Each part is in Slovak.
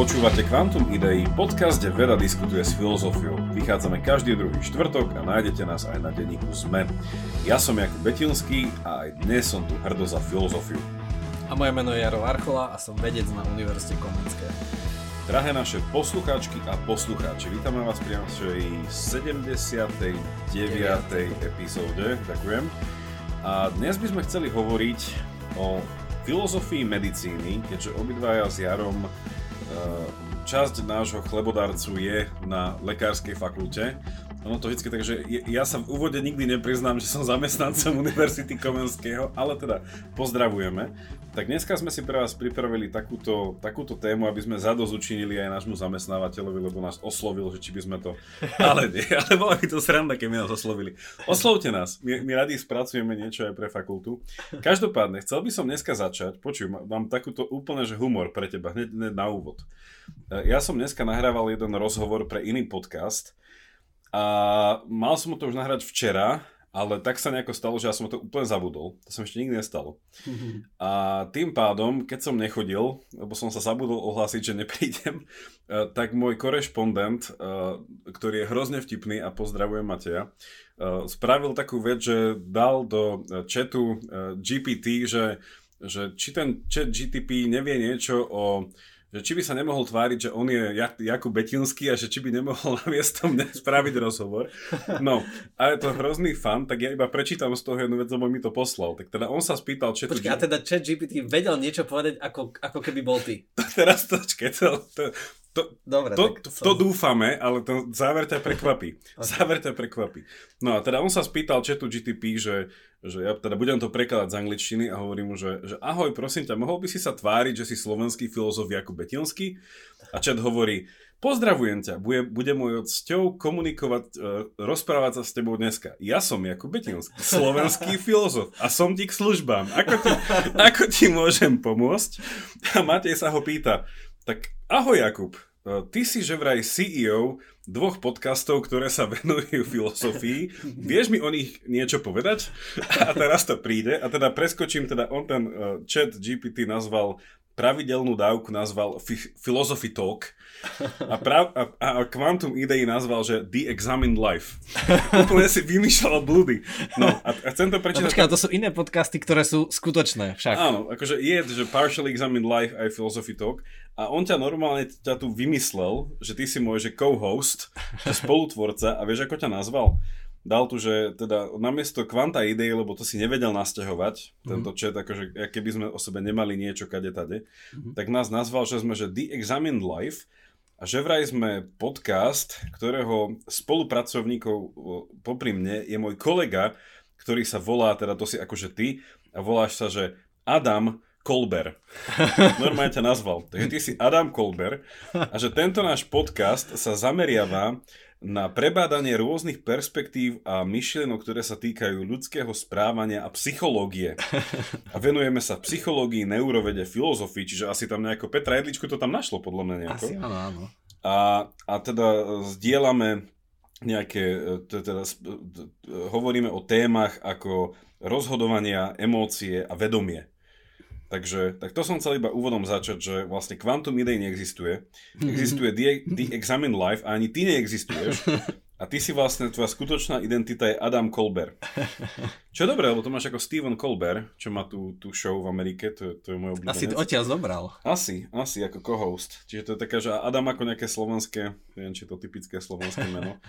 Počúvate Quantum Idei, podcast, kde veda diskutuje s filozofiou. Vychádzame každý druhý štvrtok a nájdete nás aj na denníku ZME. Ja som Jakub Betilský a aj dnes som tu hrdo za filozofiu. A moje meno je Jaro Archola a som vedec na Univerzite Komenské. Drahé naše poslucháčky a poslucháči, vítame vás pri našej 79. epizóde. Ďakujem. A dnes by sme chceli hovoriť o filozofii medicíny, keďže obidvaja s Jarom časť nášho chlebodarcu je na lekárskej fakulte. Ono to vždy tak, že ja sa v úvode nikdy nepriznám, že som zamestnancom Univerzity Komenského, ale teda pozdravujeme. Tak dneska sme si pre vás pripravili takúto, takúto tému, aby sme zadozučinili aj nášmu zamestnávateľovi, lebo nás oslovil, že či by sme to... Ale nie, ale bola by to sranda, keby nás oslovili. Oslovte nás, my, my radi spracujeme niečo aj pre fakultu. Každopádne, chcel by som dneska začať, počuj, mám takúto úplne, že humor pre teba, hneď, hneď na úvod. E, ja som dneska nahrával jeden rozhovor pre iný podcast, a mal som to už nahrať včera, ale tak sa nejako stalo, že ja som to úplne zabudol. To som ešte nikdy nestalo. A tým pádom, keď som nechodil, lebo som sa zabudol ohlásiť, že neprídem, eh, tak môj korešpondent, eh, ktorý je hrozne vtipný a pozdravujem Mateja, eh, spravil takú vec, že dal do chatu GPT, že, že či ten chat GTP nevie niečo o že či by sa nemohol tváriť, že on je Jakub Betinský a že či by nemohol na miesto mne spraviť rozhovor. No, a je to hrozný fan, tak ja iba prečítam z toho jednu vec, lebo mi to poslal. Tak teda on sa spýtal, či... Počkej, a teda chat GPT vedel niečo povedať, ako, ako keby bol ty. Teraz to, to, to, to, Dobre, to, to, som... to dúfame, ale to záver ťa prekvapí. okay. Záver ťa prekvapí. No a teda on sa spýtal chatu GTP, že že ja teda budem to prekladať z angličtiny a hovorím mu, že, že ahoj, prosím ťa, mohol by si sa tváriť, že si slovenský filozof Jakub Betinský? A chat hovorí, pozdravujem ťa, bude, bude mojou cťou komunikovať, e, rozprávať sa s tebou dneska. Ja som Jakub Betinský, slovenský filozof a som ti k službám. Ako ti, ako ti môžem pomôcť? A Matej sa ho pýta, tak ahoj Jakub, e, ty si že vraj CEO dvoch podcastov, ktoré sa venujú filozofii. Vieš mi o nich niečo povedať? A teraz to príde. A teda preskočím, teda on ten uh, chat GPT nazval pravidelnú dávku nazval fi- Philosophy Talk a, prav, a, a Quantum Idei nazval, že The Examined Life. Úplne si vymýšľal blúdy. No a, a chcem to prečítať. No, počkaj, to sú iné podcasty, ktoré sú skutočné však. Áno, akože je, že Partially Examined Life aj Philosophy Talk a on ťa normálne ťa tu vymyslel, že ty si môj že co-host, že spolutvorca a vieš, ako ťa nazval? Dal tu, že teda namiesto kvanta idei, lebo to si nevedel nasťahovať, mm-hmm. tento chat, akože keby sme o sebe nemali niečo kade tade, mm-hmm. tak nás nazval, že sme, že The Examined Life a že vraj sme podcast, ktorého spolupracovníkov popri mne je môj kolega, ktorý sa volá, teda to si akože ty, a voláš sa, že Adam Kolber. Normálne ťa nazval. Takže ty si Adam Kolber a že tento náš podcast sa zameriava na prebádanie rôznych perspektív a myšlienok, ktoré sa týkajú ľudského správania a psychológie. A venujeme sa psychológii, neurovede, filozofii, čiže asi tam nejako Petra Jedličku to tam našlo podľa mňa nejako. Asi áno, áno. A, a teda zdieľame nejaké, teda hovoríme o témach ako rozhodovania, emócie a vedomie. Takže tak to som chcel iba úvodom začať, že vlastne kvantum idei neexistuje. Existuje the, the Examine Life a ani ty neexistuješ. A ty si vlastne, tvoja skutočná identita je Adam Colbert. Čo je dobré, lebo to máš ako Steven Colbert, čo má tú, tú show v Amerike, to, to je môj obľúbenec. Asi to odtiaľ zobral. Asi, asi, ako co-host. Čiže to je také, že Adam ako nejaké slovenské, neviem, či je to typické slovenské meno.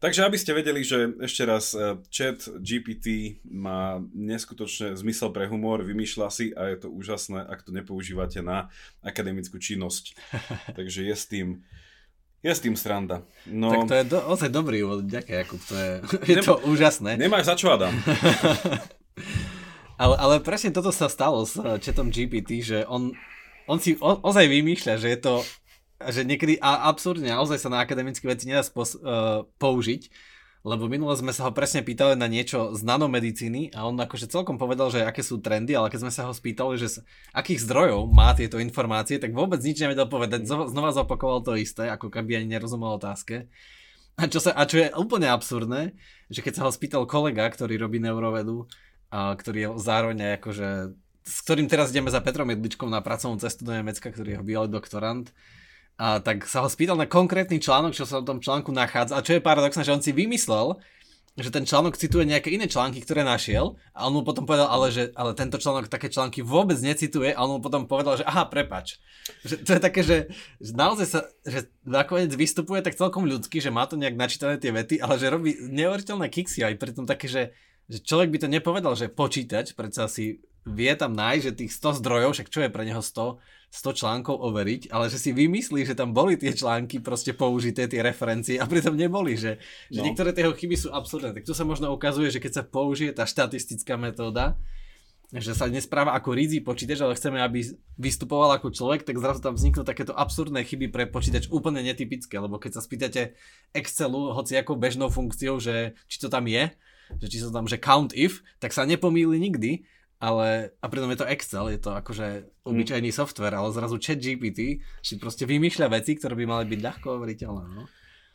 Takže aby ste vedeli, že ešte raz eh, chat GPT má neskutočne zmysel pre humor, vymýšľa si a je to úžasné, ak to nepoužívate na akademickú činnosť. Takže je s tým je s tým sranda. No... Tak to je do, ozaj dobrý úvod, ďakujem, Jakub, to je, je to úžasné. Nemáš za čo, Adam. ale, ale presne toto sa stalo s eh, chatom GPT, že on, on si o, ozaj vymýšľa, že je to že niekedy a absurdne, naozaj sa na akademické veci nedá spos, uh, použiť, lebo minule sme sa ho presne pýtali na niečo z nanomedicíny a on akože celkom povedal, že aké sú trendy, ale keď sme sa ho spýtali, že z akých zdrojov má tieto informácie, tak vôbec nič nevedel povedať. Znova zopakoval to isté, ako keby ani nerozumel otázke. A čo, sa, a čo je úplne absurdné, že keď sa ho spýtal kolega, ktorý robí neurovedu, a ktorý je zároveň akože, s ktorým teraz ideme za Petrom Jedličkom na pracovnú cestu do Nemecka, ktorý je bývalý doktorant, a tak sa ho spýtal na konkrétny článok, čo sa v tom článku nachádza. A čo je paradoxné, že on si vymyslel, že ten článok cituje nejaké iné články, ktoré našiel a on mu potom povedal, ale, že, ale tento článok také články vôbec necituje a on mu potom povedal, že aha, prepač. Že to je také, že, že naozaj sa, že nakoniec vystupuje tak celkom ľudsky, že má to nejak načítané tie vety, ale že robí neuveriteľné kiksy aj pritom také, že, že človek by to nepovedal, že počítať, predsa si vie tam nájsť, že tých 100 zdrojov, však čo je pre neho 100, 100 článkov overiť, ale že si vymyslí, že tam boli tie články proste použité, tie referencie a pritom neboli, že, že no. niektoré tie chyby sú absurdné. Tak tu sa možno ukazuje, že keď sa použije tá štatistická metóda, že sa nespráva ako rídzi počítač, ale chceme, aby vystupoval ako človek, tak zrazu tam vzniknú takéto absurdné chyby pre počítač úplne netypické, lebo keď sa spýtate Excelu, hoci ako bežnou funkciou, že či to tam je, že či to tam, že count if, tak sa nepomýli nikdy, ale a pritom je to Excel, je to akože obyčajný mm. software, ale zrazu chat GPT si proste vymýšľa veci, ktoré by mali byť ľahko overiteľné. No?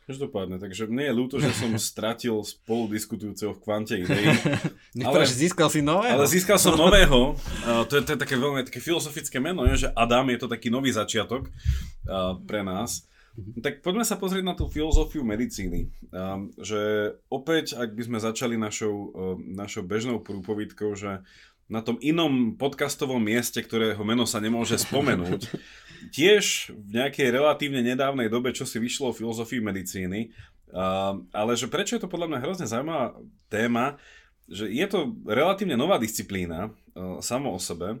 Každopádne, takže mne je ľúto, že som stratil spolu diskutujúceho v kvante ideí. ale získal si nového. Ale získal som nového. Uh, to, je, to je také veľmi také filozofické meno, je, že Adam je to taký nový začiatok uh, pre nás. Mhm. Tak poďme sa pozrieť na tú filozofiu medicíny. Um, že opäť, ak by sme začali našou, uh, našou bežnou prúpovidkou, že na tom inom podcastovom mieste, ktorého meno sa nemôže spomenúť, tiež v nejakej relatívne nedávnej dobe, čo si vyšlo o filozofii medicíny, uh, ale že prečo je to podľa mňa hrozne zaujímavá téma, že je to relatívne nová disciplína uh, samo o sebe.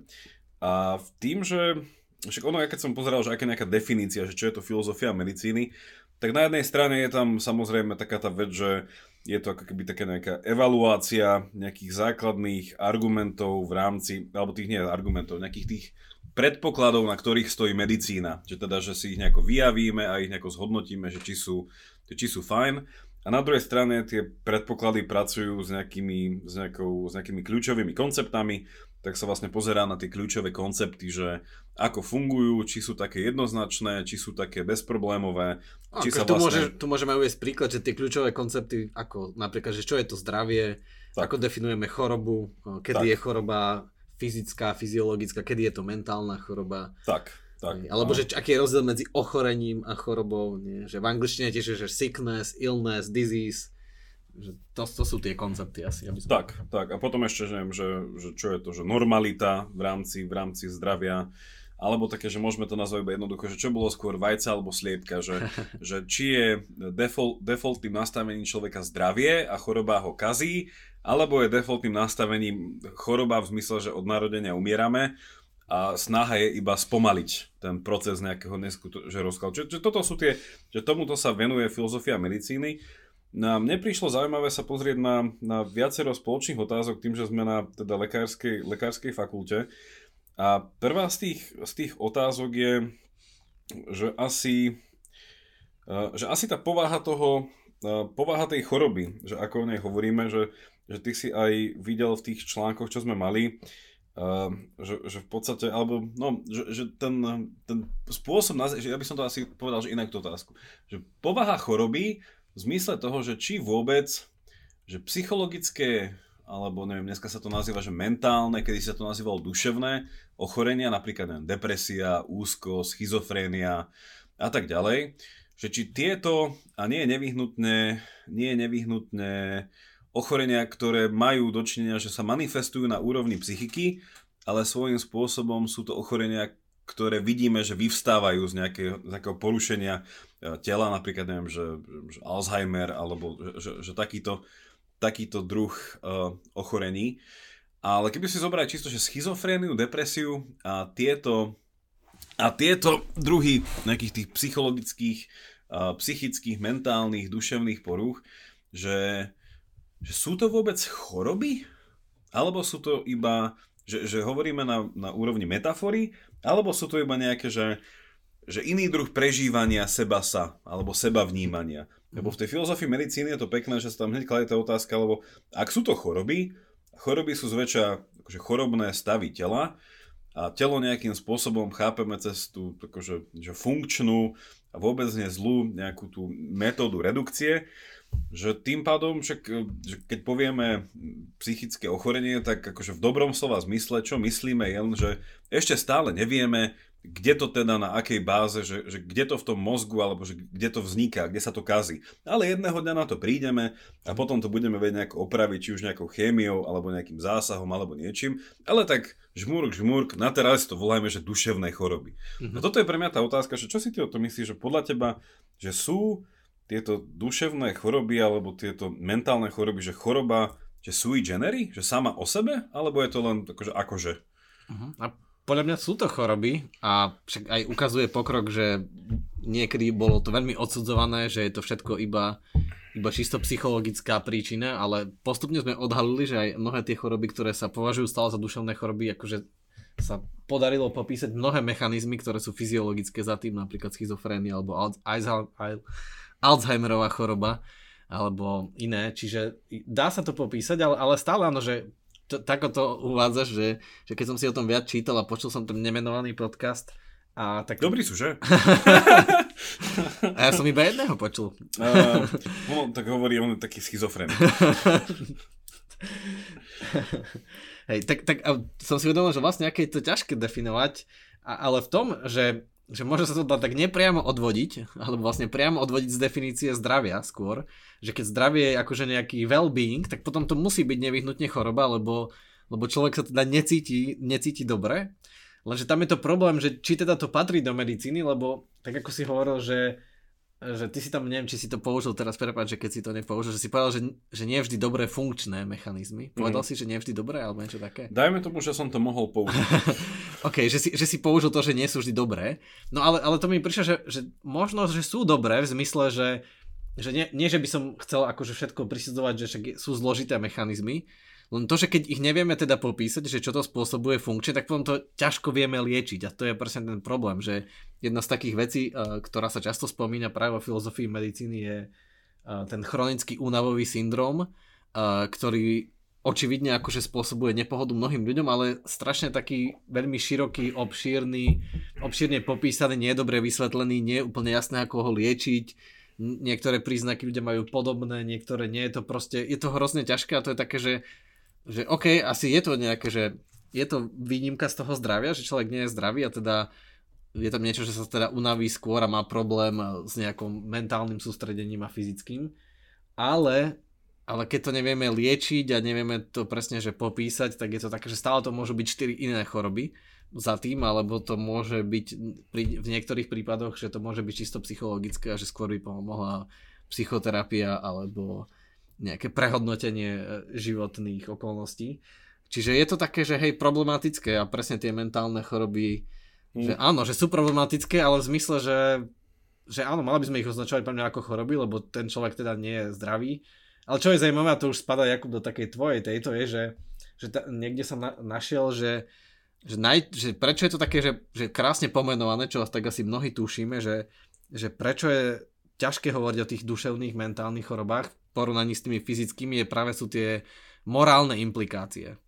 A v tým, že však ono, ja keď som pozeral, že aká nejaká definícia, že čo je to filozofia medicíny, tak na jednej strane je tam samozrejme taká tá vec, že je to ako keby taká nejaká evaluácia nejakých základných argumentov v rámci, alebo tých nie argumentov, nejakých tých predpokladov, na ktorých stojí medicína. Že teda, že si ich nejako vyjavíme a ich nejako zhodnotíme, že či sú, či sú fajn. A na druhej strane tie predpoklady pracujú s nejakými, s, nejakou, s nejakými kľúčovými konceptami, tak sa vlastne pozerá na tie kľúčové koncepty, že ako fungujú, či sú také jednoznačné, či sú také bezproblémové. Či sa tu, vlastne... môže, tu môžeme uvieť príklad, že tie kľúčové koncepty, ako napríklad, že čo je to zdravie, tak. ako definujeme chorobu, kedy tak. je choroba fyzická, fyziologická, kedy je to mentálna choroba. Tak. Tak, Alebo no. že aký je rozdiel medzi ochorením a chorobou. Nie? Že v angličtine tiež je, že sickness, illness, disease. Že to, to sú tie koncepty asi. Aby som... Tak, tak. A potom ešte, že, že, že čo je to, že normalita v rámci, v rámci zdravia. Alebo také, že môžeme to nazvať iba jednoducho, že čo bolo skôr vajca alebo sliepka, že, že či je default, defaultným nastavením človeka zdravie a choroba ho kazí, alebo je defaultným nastavením choroba v zmysle, že od narodenia umierame a snaha je iba spomaliť ten proces nejakého neskuto- že rozkladu. Čiže, čiže toto sú tie, že tomuto sa venuje filozofia medicíny. No, mne prišlo zaujímavé sa pozrieť na, na viacero spoločných otázok tým, že sme na teda lekárskej, lekárskej fakulte. A prvá z tých, z tých otázok je, že asi, e, že asi tá povaha toho, e, povaha tej choroby, že ako o nej hovoríme, že, že ty si aj videl v tých článkoch, čo sme mali, Uh, že, že v podstate, alebo no, že, že ten, ten spôsob, že ja by som to asi povedal, že inak tú otázku, že povaha choroby v zmysle toho, že či vôbec, že psychologické, alebo neviem, dneska sa to nazýva, že mentálne, kedy sa to nazývalo duševné ochorenia, napríklad neviem, depresia, úzko, schizofrénia a tak ďalej, že či tieto, a nie je nevyhnutné, nie je nevyhnutné ochorenia, ktoré majú dočinenia, že sa manifestujú na úrovni psychiky, ale svojím spôsobom sú to ochorenia, ktoré vidíme, že vyvstávajú z nejakého, z nejakého porušenia tela, napríklad neviem, že, že Alzheimer alebo že, že takýto, takýto druh uh, ochorení. Ale keby si zobrali čisto, že schizofréniu, depresiu a tieto, a tieto druhy nejakých tých psychologických, uh, psychických, mentálnych, duševných porúch, že že sú to vôbec choroby? Alebo sú to iba, že, že hovoríme na, na úrovni metafory? Alebo sú to iba nejaké, že, že iný druh prežívania seba sa, alebo seba vnímania? Lebo v tej filozofii medicíny je to pekné, že sa tam hneď kladie tá otázka, lebo ak sú to choroby, choroby sú zväčša akože chorobné stavy tela a telo nejakým spôsobom chápeme cez tú akože, že funkčnú a vôbec nie zlú nejakú tú metódu redukcie že tým pádom, však, že keď povieme psychické ochorenie, tak akože v dobrom slova zmysle, čo myslíme jen, že ešte stále nevieme, kde to teda na akej báze, že, že kde to v tom mozgu, alebo že kde to vzniká, kde sa to kazí. Ale jedného dňa na to prídeme a potom to budeme vedieť nejako opraviť, či už nejakou chémiou, alebo nejakým zásahom, alebo niečím. Ale tak žmurk, žmurk, na teraz to volajme, že duševné choroby. Mm-hmm. A toto je pre mňa tá otázka, že čo si ty o tom myslíš, že podľa teba, že sú tieto duševné choroby, alebo tieto mentálne choroby, že choroba, že sui genery, že sama o sebe, alebo je to len akože akože? Uh-huh. A podľa mňa sú to choroby a však aj ukazuje pokrok, že niekedy bolo to veľmi odsudzované, že je to všetko iba, iba čisto psychologická príčina, ale postupne sme odhalili, že aj mnohé tie choroby, ktoré sa považujú stále za duševné choroby, akože sa podarilo popísať mnohé mechanizmy, ktoré sú fyziologické za tým, napríklad schizofrénia alebo Alzheimerová choroba alebo iné, čiže dá sa to popísať, ale, ale stále áno, že to, tako to uvádzaš, že, že keď som si o tom viac čítal a počul som ten nemenovaný podcast, a tak... Dobrý sú, že? a ja som iba jedného počul. uh, no, tak hovorí, on taký schizofrén. Hej, tak, tak som si uvedomil, že vlastne aké je to ťažké definovať, a, ale v tom, že že môže sa to dať tak nepriamo odvodiť, alebo vlastne priamo odvodiť z definície zdravia skôr, že keď zdravie je akože nejaký well-being, tak potom to musí byť nevyhnutne choroba, lebo, lebo človek sa teda necíti, necíti dobre. Lenže tam je to problém, že či teda to patrí do medicíny, lebo tak ako si hovoril, že že ty si tam, neviem, či si to použil teraz, prepáč, že keď si to nepoužil, že si povedal, že, že nie vždy dobré funkčné mechanizmy. Povedal mm. si, že nie vždy dobré, alebo niečo také? Dajme tomu, že som to mohol použiť. OK, že si, že si použil to, že nie sú vždy dobré. No ale, ale to mi prišlo, že, že možno, že sú dobré v zmysle, že, že nie, nie, že by som chcel akože všetko prisudzovať, že sú zložité mechanizmy, len to, že keď ich nevieme teda popísať, že čo to spôsobuje funkčne, tak potom to ťažko vieme liečiť. A to je presne ten problém, že jedna z takých vecí, eh, ktorá sa často spomína práve vo filozofii medicíny, je eh, ten chronický únavový syndrom, eh, ktorý očividne akože spôsobuje nepohodu mnohým ľuďom, ale strašne taký veľmi široký, obšírny, obšírne popísaný, nie je dobre vysvetlený, nie je úplne jasné, ako ho liečiť. Niektoré príznaky ľudia majú podobné, niektoré nie. Je to proste, je to hrozne ťažké a to je také, že že OK, asi je to nejaké, že je to výnimka z toho zdravia, že človek nie je zdravý a teda je tam niečo, že sa teda unaví skôr a má problém s nejakým mentálnym sústredením a fyzickým. Ale, ale keď to nevieme liečiť a nevieme to presne že popísať, tak je to také, že stále to môžu byť 4 iné choroby za tým, alebo to môže byť pri, v niektorých prípadoch, že to môže byť čisto psychologické a že skôr by pomohla psychoterapia alebo nejaké prehodnotenie e, životných okolností. Čiže je to také, že hej, problematické a presne tie mentálne choroby, mm. že áno, že sú problematické, ale v zmysle, že, že áno, mali by sme ich označovať pre mňa ako choroby, lebo ten človek teda nie je zdravý. Ale čo je zaujímavé, a to už spadá Jakub do takej tvojej tejto, je, že, že ta, niekde som na, našiel, že, že, naj, že prečo je to také, že, že krásne pomenované, čo tak asi mnohí tušíme, že, že prečo je ťažké hovoriť o tých duševných mentálnych chorobách, porovnaní s tými fyzickými je práve sú tie morálne implikácie.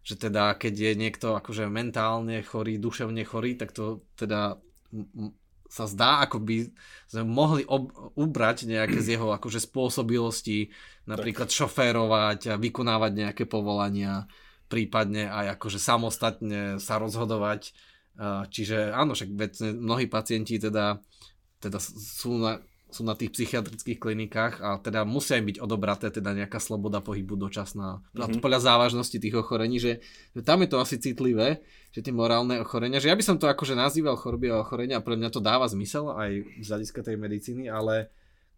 Že teda, keď je niekto akože mentálne chorý, duševne chorý, tak to teda sa zdá, ako by sme mohli ob- ubrať nejaké z jeho akože spôsobilosti, napríklad šoférovať a vykonávať nejaké povolania, prípadne aj akože samostatne sa rozhodovať. Čiže áno, však mnohí pacienti teda, teda sú na, sú na tých psychiatrických klinikách a teda musia im byť odobraté teda nejaká sloboda pohybu dočasná. Mm-hmm. Podľa závažnosti tých ochorení, že, že tam je to asi citlivé, že tie morálne ochorenia, že ja by som to akože nazýval choroby a ochorenia a pre mňa to dáva zmysel aj z hľadiska tej medicíny, ale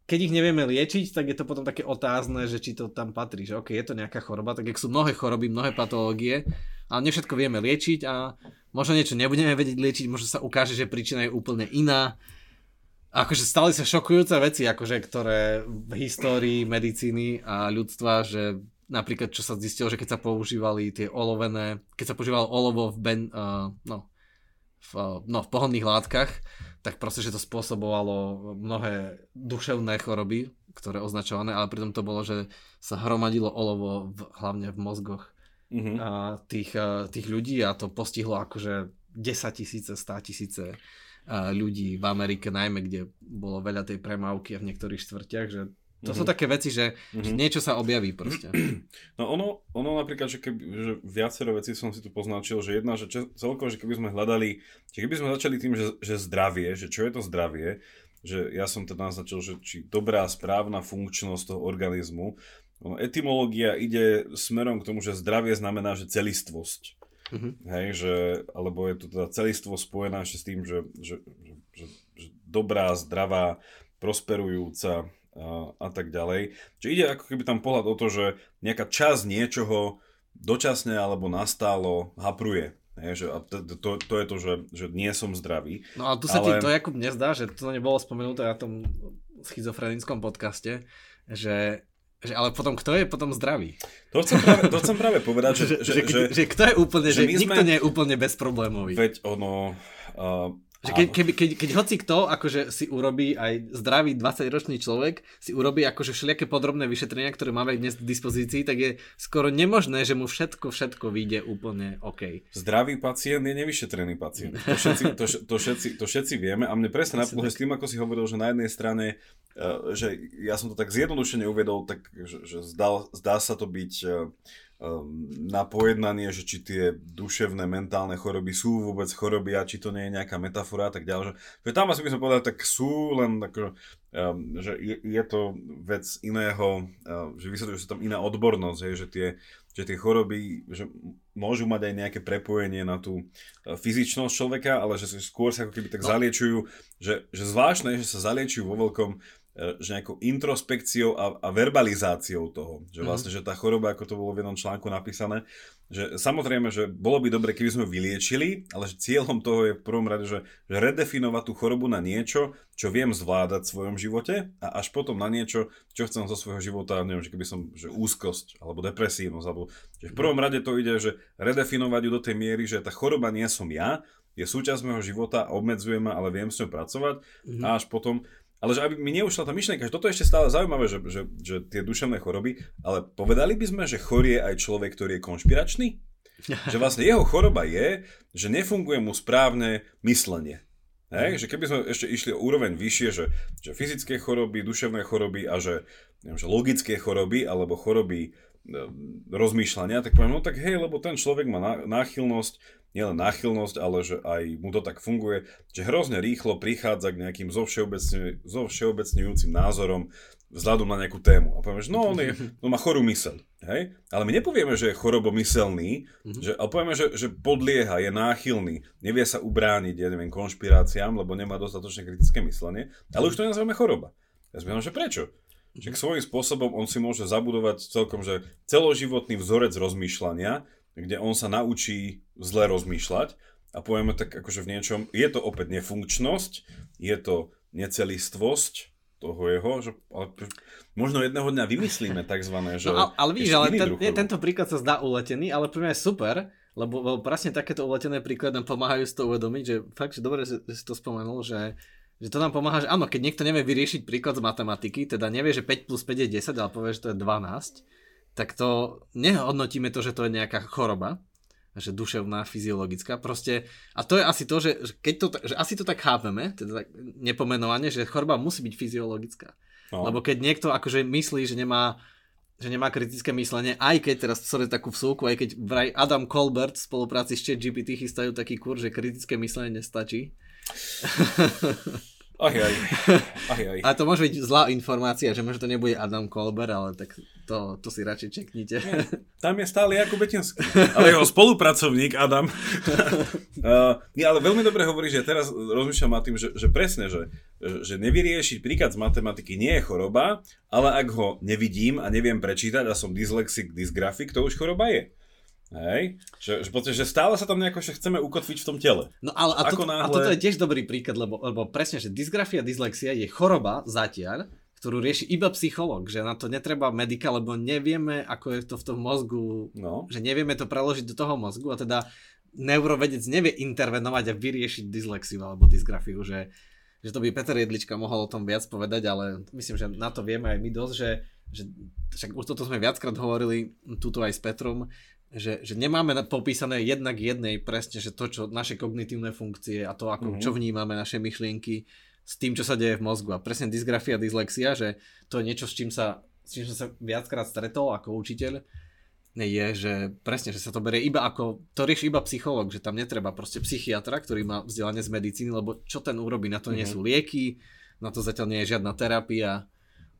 keď ich nevieme liečiť, tak je to potom také otázne, že či to tam patrí, že ok, je to nejaká choroba, tak sú mnohé choroby, mnohé patológie, ale ne všetko vieme liečiť a možno niečo nebudeme vedieť liečiť, možno sa ukáže, že príčina je úplne iná akože stali sa šokujúce veci, akože, ktoré v histórii medicíny a ľudstva, že napríklad čo sa zistilo, že keď sa používali tie olovené, keď sa používalo olovo v, ben, uh, no, v, uh, no, v pohodných látkach, tak proste, že to spôsobovalo mnohé duševné choroby, ktoré označované, ale pritom to bolo, že sa hromadilo olovo v, hlavne v mozgoch mm-hmm. uh, tých, uh, tých ľudí a to postihlo akože 10 tisíce, 100 tisíce ľudí v Amerike najmä, kde bolo veľa tej premávky a v niektorých štvrtiach, že To mm-hmm. sú také veci, že, mm-hmm. že niečo sa objaví proste. No ono, ono napríklad, že, keby, že viacero vecí som si tu poznačil, že jedna, že celkovo, že keby sme hľadali, že keby sme začali tým, že, že zdravie, že čo je to zdravie, že ja som teda naznačil, že či dobrá, správna funkčnosť toho organizmu, no, etymológia ide smerom k tomu, že zdravie znamená, že celistvosť. Mm-hmm. Hej, že, alebo je to teda celistvo spojené ešte s tým, že, že, že, že, že dobrá, zdravá, prosperujúca, a, a tak ďalej. Čiže ide ako keby tam pohľad o to, že nejaká časť niečoho dočasne alebo nastálo hapruje. Je, že, a to, to, to je to, že, že nie som zdravý. No a tu sa ale... ti to Jakub nezdá, že to nebolo spomenuté na tom schizofrenickom podcaste, že že ale potom kto je potom zdravý? To chcem práve, to chcem práve povedať, že, že, že, že, že kto je úplne, že, že nikto sme, nie je úplne bezproblémový. Veď ono, uh, že keď, keď, keď, keď hoci kto akože si urobí aj zdravý 20-ročný človek, si urobí akože všelijaké podrobné vyšetrenia, ktoré máme dnes v dispozícii, tak je skoro nemožné, že mu všetko, všetko vyjde úplne OK. Zdravý pacient je nevyšetrený pacient. To všetci, to, to, všetci, to všetci vieme a mne presne napadlo, s tým, ako si hovoril, že na jednej strane, uh, že ja som to tak zjednodušene uvedol, tak že, že zdá, zdá sa to byť Ehm, na pojednanie, že či tie duševné, mentálne choroby sú vôbec choroby a či to nie je nejaká metafora a tak ďalej. Že, že tam asi by sme povedali, tak sú, len tak, um, že je, je to vec iného, uh, že vysvetľuje, že tam iná odbornosť, hej, že tie že tie choroby že môžu mať aj nejaké prepojenie na tú fyzičnosť človeka, ale že skôr sa ako keby tak no. zaliečujú, že, že zvláštne, že sa zaliečujú vo veľkom E, že nejakou introspekciou a, a verbalizáciou toho. Že mhm. vlastne, mm. že tá choroba, ako to bolo v jednom článku napísané, že samozrejme, že bolo by dobre, keby sme vyliečili, ale že cieľom toho je v prvom rade, že, že redefinovať tú chorobu na niečo, čo viem zvládať v svojom živote a až potom na niečo, čo chcem zo svojho života, neviem, že keby som, že úzkosť alebo depresívnosť, alebo že v prvom rade to ide, že redefinovať ju do tej miery, že tá choroba nie som ja, je súčasť môjho života, obmedzuje ma, ale viem s ňou pracovať mm. a až potom ale že aby mi neušla tá myšlienka, že toto je ešte stále zaujímavé, že, že, že tie duševné choroby, ale povedali by sme, že chorie aj človek, ktorý je konšpiračný? že vlastne jeho choroba je, že nefunguje mu správne myslenie. Hej? Že keby sme ešte išli o úroveň vyššie, že, že fyzické choroby, duševné choroby a že, neviem, že logické choroby alebo choroby rozmýšľania, tak poviem, no tak hej, lebo ten človek má náchylnosť nielen náchylnosť, ale že aj mu to tak funguje, že hrozne rýchlo prichádza k nejakým zovšeobecňujúcim názorom vzhľadom na nejakú tému. A povieme, že no on, je, no má chorú mysel. Hej? Ale my nepovieme, že je chorobomyselný, mm-hmm. že, ale povieme, že, že podlieha, je náchylný, nevie sa ubrániť, ja neviem, konšpiráciám, lebo nemá dostatočne kritické myslenie, ale už to nazveme choroba. Ja spýtam, že prečo? Že k svojím spôsobom on si môže zabudovať celkom, že celoživotný vzorec rozmýšľania, kde on sa naučí zle rozmýšľať. A povieme tak akože v niečom, je to opäť nefunkčnosť, je to necelistvosť toho jeho, že ale, možno jedného dňa vymyslíme takzvané, že... No, ale víš, ale ten, nie, tento príklad sa zdá uletený, ale pre mňa je super, lebo, presne takéto uletené príklady nám pomáhajú si to uvedomiť, že fakt, že dobre, že si to spomenul, že, že to nám pomáha, že áno, keď niekto nevie vyriešiť príklad z matematiky, teda nevie, že 5 plus 5 je 10, ale povie, že to je 12, tak to nehodnotíme to, že to je nejaká choroba, že duševná, fyziologická, proste, a to je asi to, že, keď to, že asi to tak chápeme, teda tak nepomenovanie, že choroba musí byť fyziologická. No. Lebo keď niekto akože myslí, že nemá že nemá kritické myslenie, aj keď teraz sorry takú vsúku, aj keď vraj Adam Colbert v spolupráci s ChatGPT chystajú taký kurz, že kritické myslenie nestačí. Aj, aj. aj, aj. A to môže byť zlá informácia, že možno to nebude Adam Kolber, ale tak to, to si radšej čeknite. Nie, tam je stále Jakub Betinský. Ale jeho spolupracovník Adam. uh, nie, ale veľmi dobre hovorí, že teraz rozmýšľam nad tým, že, že presne, že, že nevyriešiť príklad z matematiky nie je choroba, ale ak ho nevidím a neviem prečítať a som dyslexik, dysgrafik, to už choroba je. Hej? Že, že, podstate, že stále sa tam nejako že chceme ukotviť v tom tele. No ale a, to, náhle... a toto je tiež dobrý príklad, lebo, lebo presne, že dysgrafia, dyslexia je choroba zatiaľ, ktorú rieši iba psychológ, že na to netreba medika, lebo nevieme, ako je to v tom mozgu, no. že nevieme to preložiť do toho mozgu a teda neurovedec nevie intervenovať a vyriešiť dyslexiu alebo dysgrafiu, že, že to by Peter Jedlička mohol o tom viac povedať, ale myslím, že na to vieme aj my dosť, že, že však už toto sme viackrát hovorili tuto aj s Petrom, že, že nemáme popísané jednak jednej presne, že to, čo naše kognitívne funkcie a to, ako, mm-hmm. čo vnímame, naše myšlienky, s tým, čo sa deje v mozgu. A presne dysgrafia, dyslexia, že to je niečo, s čím sa, s čím som sa viackrát stretol ako učiteľ, je, že presne, že sa to berie iba ako, to rieši iba psychológ, že tam netreba proste psychiatra, ktorý má vzdelanie z medicíny, lebo čo ten urobí, na to nie mhm. sú lieky, na to zatiaľ nie je žiadna terapia.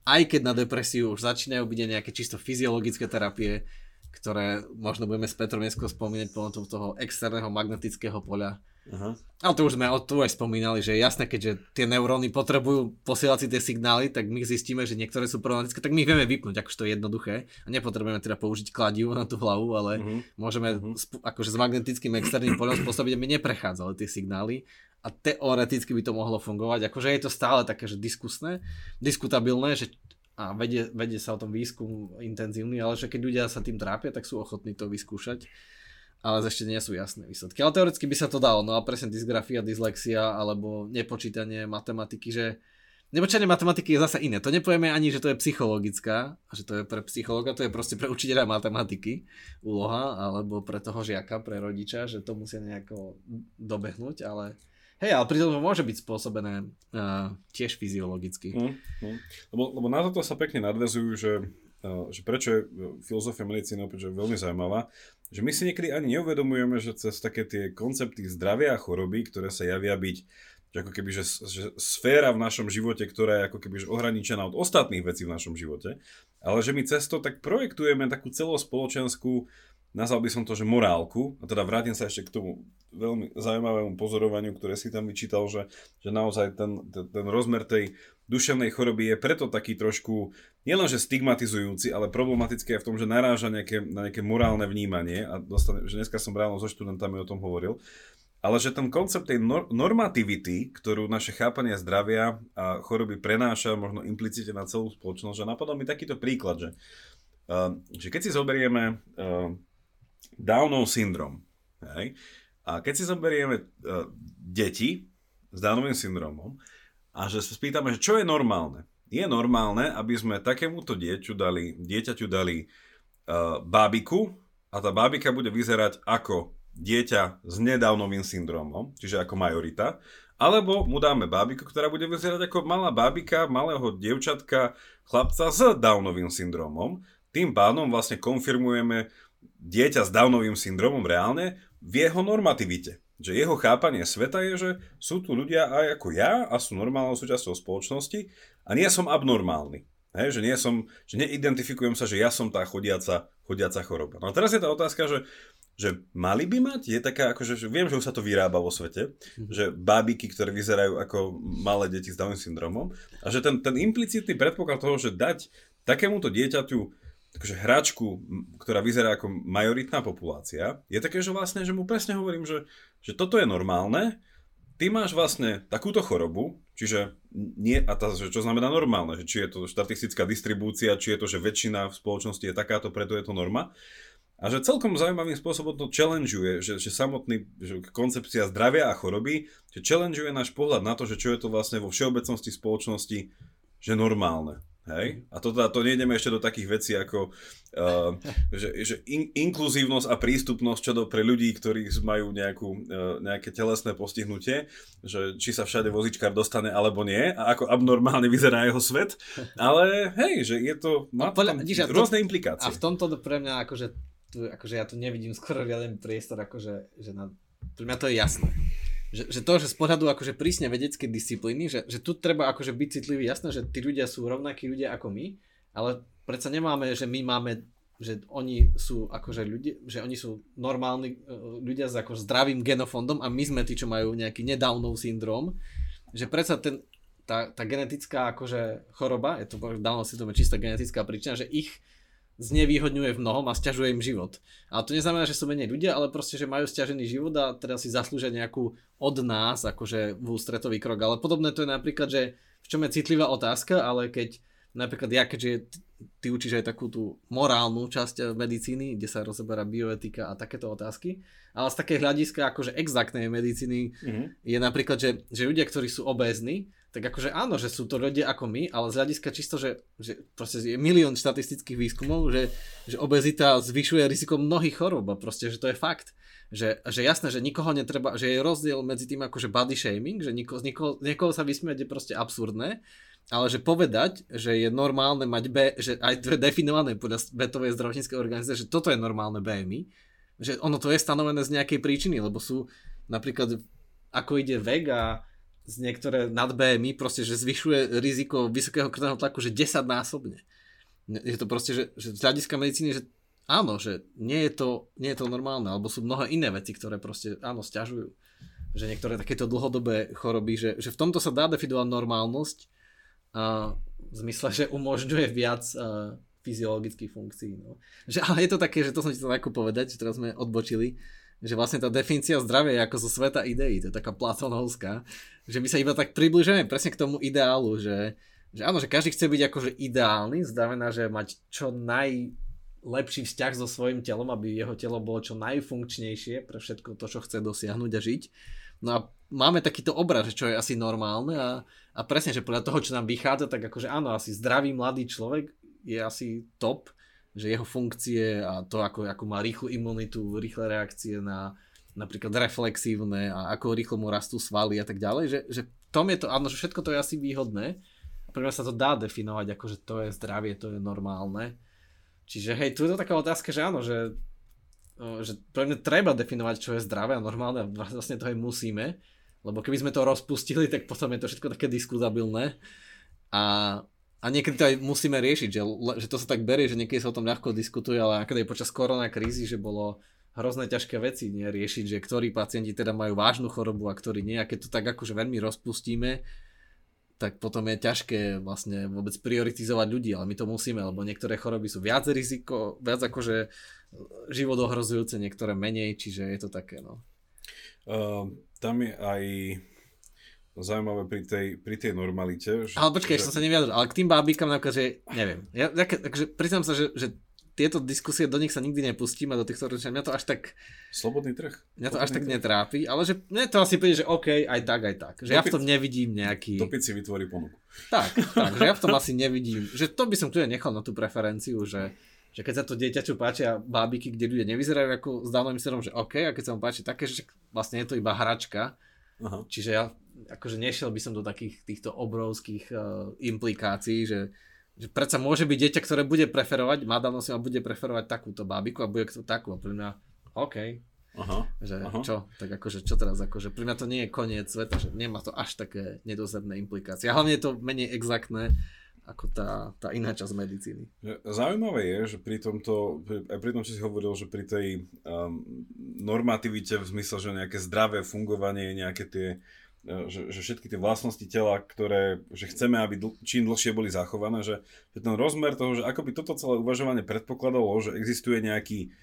Aj keď na depresiu už začínajú byť nejaké čisto fyziologické terapie, ktoré možno budeme s Petrom neskôr spomínať pomocou toho externého magnetického poľa, Uh-huh. Ale to už sme tu aj spomínali, že je jasné, keďže tie neuróny potrebujú posielať si tie signály, tak my zistíme, že niektoré sú problematické, tak my ich vieme vypnúť, akože to je jednoduché. A nepotrebujeme teda použiť kladivo na tú hlavu, ale uh-huh. môžeme uh-huh. Sp- akože s magnetickým externým poľom spôsobiť, aby neprechádzali tie signály. A teoreticky by to mohlo fungovať. Akože je to stále také, že diskusné, diskutabilné, že a vedie, vedie sa o tom výskum intenzívny, ale že keď ľudia sa tým trápia, tak sú ochotní to vyskúšať ale ešte nie sú jasné výsledky. Ale teoreticky by sa to dalo, no a presne dysgrafia, dyslexia alebo nepočítanie matematiky, že nepočítanie matematiky je zase iné. To nepovieme ani, že to je psychologická, že to je pre psychologa, to je proste pre učiteľa matematiky úloha, alebo pre toho žiaka, pre rodiča, že to musia nejako dobehnúť, ale Hej, ale pritom to môže byť spôsobené uh, tiež fyziologicky. Mm, mm. Lebo, lebo na toto sa pekne nadvezujú, že, uh, že prečo je filozofia medicíny opäť veľmi zaujímavá, že my si niekedy ani neuvedomujeme, že cez také tie koncepty zdravia a choroby, ktoré sa javia byť že ako keby, že, že sféra v našom živote, ktorá je ako keby že ohraničená od ostatných vecí v našom živote, ale že my cez to tak projektujeme takú celospoločenskú, nazval by som to, že morálku, a teda vrátim sa ešte k tomu veľmi zaujímavému pozorovaniu, ktoré si tam vyčítal, že, že naozaj ten, ten, ten rozmer tej duševnej choroby je preto taký trošku nielenže stigmatizujúci, ale problematický aj v tom, že naráža nejaké, na nejaké morálne vnímanie. A dostane, že dneska som ráno so študentami o tom hovoril, ale že ten koncept tej nor- normativity, ktorú naše chápanie zdravia a choroby prenáša možno implicite na celú spoločnosť, že napadol mi takýto príklad, že, uh, že keď si zoberieme uh, Downov syndrom, hej, a keď si zoberieme uh, deti s Downovým syndromom a že sa spýtame, že čo je normálne, je normálne, aby sme takémuto dieťu dali, dieťaťu dali uh, bábiku a tá bábika bude vyzerať ako dieťa s nedávnovým syndromom, čiže ako majorita, alebo mu dáme bábiku, ktorá bude vyzerať ako malá bábika malého dievčatka, chlapca s Downovým syndromom. Tým pádom vlastne konfirmujeme dieťa s Downovým syndromom reálne v jeho normativite že jeho chápanie sveta je, že sú tu ľudia aj ako ja a sú normálnou súčasťou spoločnosti a nie som abnormálny. Hej, že, nie som, že neidentifikujem sa, že ja som tá chodiaca, chodiaca choroba. No a teraz je tá otázka, že, že mali by mať, je taká, akože, že viem, že už sa to vyrába vo svete, mm-hmm. že bábiky, ktoré vyzerajú ako malé deti s Down syndromom a že ten, ten implicitný predpoklad toho, že dať takémuto dieťaťu akože hračku, ktorá vyzerá ako majoritná populácia, je také, že vlastne, že mu presne hovorím, že, že toto je normálne, ty máš vlastne takúto chorobu, čiže nie, a tá, že čo znamená normálne, že či je to štatistická distribúcia, či je to, že väčšina v spoločnosti je takáto, preto je to norma. A že celkom zaujímavým spôsobom to challengeuje, že, že samotný že koncepcia zdravia a choroby, že challengeuje náš pohľad na to, že čo je to vlastne vo všeobecnosti spoločnosti, že normálne. Hej? A to, to nejdeme ešte do takých vecí ako uh, že, že in, inkluzívnosť a prístupnosť čo do, pre ľudí, ktorí majú nejakú, uh, nejaké telesné postihnutie, že či sa všade vozičkár dostane alebo nie a ako abnormálne vyzerá jeho svet, ale hej, že je to, má no, podľa, díš, rôzne to, implikácie. A v tomto pre mňa akože, akože ja tu nevidím skoro žiaden priestor, akože, že na, pre mňa to je jasné že, že to, že z pohľadu akože prísne vedeckej disciplíny, že, že tu treba akože byť citlivý, jasné, že tí ľudia sú rovnakí ľudia ako my, ale predsa nemáme, že my máme že oni sú akože ľudia, že oni sú normálni e, ľudia s ako zdravým genofondom a my sme tí, čo majú nejaký nedownov syndrom, že predsa ten, tá, tá genetická akože choroba, je to Downov syndrom je čistá genetická príčina, že ich znevýhodňuje v mnohom a stiažuje im život. Ale to neznamená, že sú menej ľudia, ale proste, že majú stiažený život a teda si zaslúžia nejakú od nás, akože v ústretový krok. Ale podobné to je napríklad, že v čom je citlivá otázka, ale keď napríklad ja, keďže ty učíš aj takú tú morálnu časť medicíny, kde sa rozoberá bioetika a takéto otázky, ale z také hľadiska akože exaktnej medicíny mm-hmm. je napríklad, že, že ľudia, ktorí sú obézni, tak akože áno, že sú to ľudia ako my, ale z hľadiska čisto, že, že proste je milión štatistických výskumov, že, že obezita zvyšuje riziko mnohých chorób a proste, že to je fakt. Že, že jasné, že nikoho netreba, že je rozdiel medzi tým akože body shaming, že niko, z nikoho, niekoho sa vysmiať je proste absurdné, ale že povedať, že je normálne mať B, že aj to je definované podľa Betovej zdravotníckej organizácie, že toto je normálne BMI, že ono to je stanovené z nejakej príčiny, lebo sú napríklad ako ide vek a z niektoré nad BMI proste, že zvyšuje riziko vysokého krvného tlaku, že 10 násobne. Je to proste, že, že z hľadiska medicíny, že áno, že nie je, to, nie je to normálne, alebo sú mnohé iné veci, ktoré proste, áno, stiažujú. Že niektoré takéto dlhodobé choroby, že, že v tomto sa dá definovať normálnosť a v zmysle, že umožňuje viac a, fyziologických funkcií. No. Že, ale je to také, že to som ti to ako povedať, že teraz sme odbočili, že vlastne tá definícia zdravia je ako zo sveta ideí, to je taká platonovská, že my sa iba tak približujeme presne k tomu ideálu, že, že áno, že každý chce byť akože ideálny, znamená, že mať čo najlepší vzťah so svojím telom, aby jeho telo bolo čo najfunkčnejšie pre všetko to, čo chce dosiahnuť a žiť. No a máme takýto obraz, čo je asi normálne a, a presne, že podľa toho, čo nám vychádza, tak akože áno, asi zdravý mladý človek je asi top, že jeho funkcie a to, ako, ako má rýchlu imunitu, rýchle reakcie na napríklad reflexívne a ako rýchlo mu rastú svaly a tak ďalej, že, že tom je to, áno, že všetko to je asi výhodné. Pre mňa sa to dá definovať ako, že to je zdravie, to je normálne. Čiže hej, tu je to taká otázka, že áno, že, že pre mňa treba definovať, čo je zdravé a normálne a vlastne to aj musíme, lebo keby sme to rozpustili, tak potom je to všetko také diskutabilné. A a niekedy to aj musíme riešiť, že, že to sa tak berie, že niekedy sa o tom ľahko diskutuje, ale niekedy počas korona krízy, že bolo hrozné ťažké veci nie, riešiť, že ktorí pacienti teda majú vážnu chorobu a ktorí nie. A keď to tak akože veľmi rozpustíme, tak potom je ťažké vlastne vôbec prioritizovať ľudí, ale my to musíme, lebo niektoré choroby sú viac riziko, viac akože život ohrozujúce, niektoré menej, čiže je to také, no. Uh, tam je aj zaujímavé pri tej, pri tej normalite. Že, ale počkaj, že... som sa neviadol, ale k tým bábikám napríklad, že neviem. Ja, ja, takže priznám sa, že, že tieto diskusie do nich sa nikdy nepustím a do týchto ročia. Mňa to až tak... Slobodný trh. Mňa to až tak trh. netrápi, ale že mne to asi príde, že OK, aj tak, aj tak. Že Topic, ja v tom nevidím nejaký... Topic si vytvorí ponuku. Tak, tak, že ja v tom asi nevidím, že to by som tu nechal na tú preferenciu, že, že keď sa to dieťaču páčia bábiky, kde ľudia nevyzerajú ako s dávnym že OK, a keď sa mu páči také, že vlastne je to iba hračka, Aha. čiže ja akože nešiel by som do takých týchto obrovských uh, implikácií, že, že predsa môže byť dieťa, ktoré bude preferovať, madam si bude preferovať takúto bábiku a bude to takú a pre mňa OK. Aha, že aha. čo, tak akože čo teraz, akože pri mňa to nie je koniec sveta, že nemá to až také nedozemné implikácie. A hlavne je to menej exaktné ako tá, tá iná časť medicíny. Zaujímavé je, že pri tomto, aj pri tom, čo si hovoril, že pri tej um, normativite v zmysle, že nejaké zdravé fungovanie, nejaké tie že, že všetky tie vlastnosti tela, ktoré že chceme, aby dl- čím dlhšie boli zachované, že, že ten rozmer toho, že ako by toto celé uvažovanie predpokladalo, že existuje nejaký,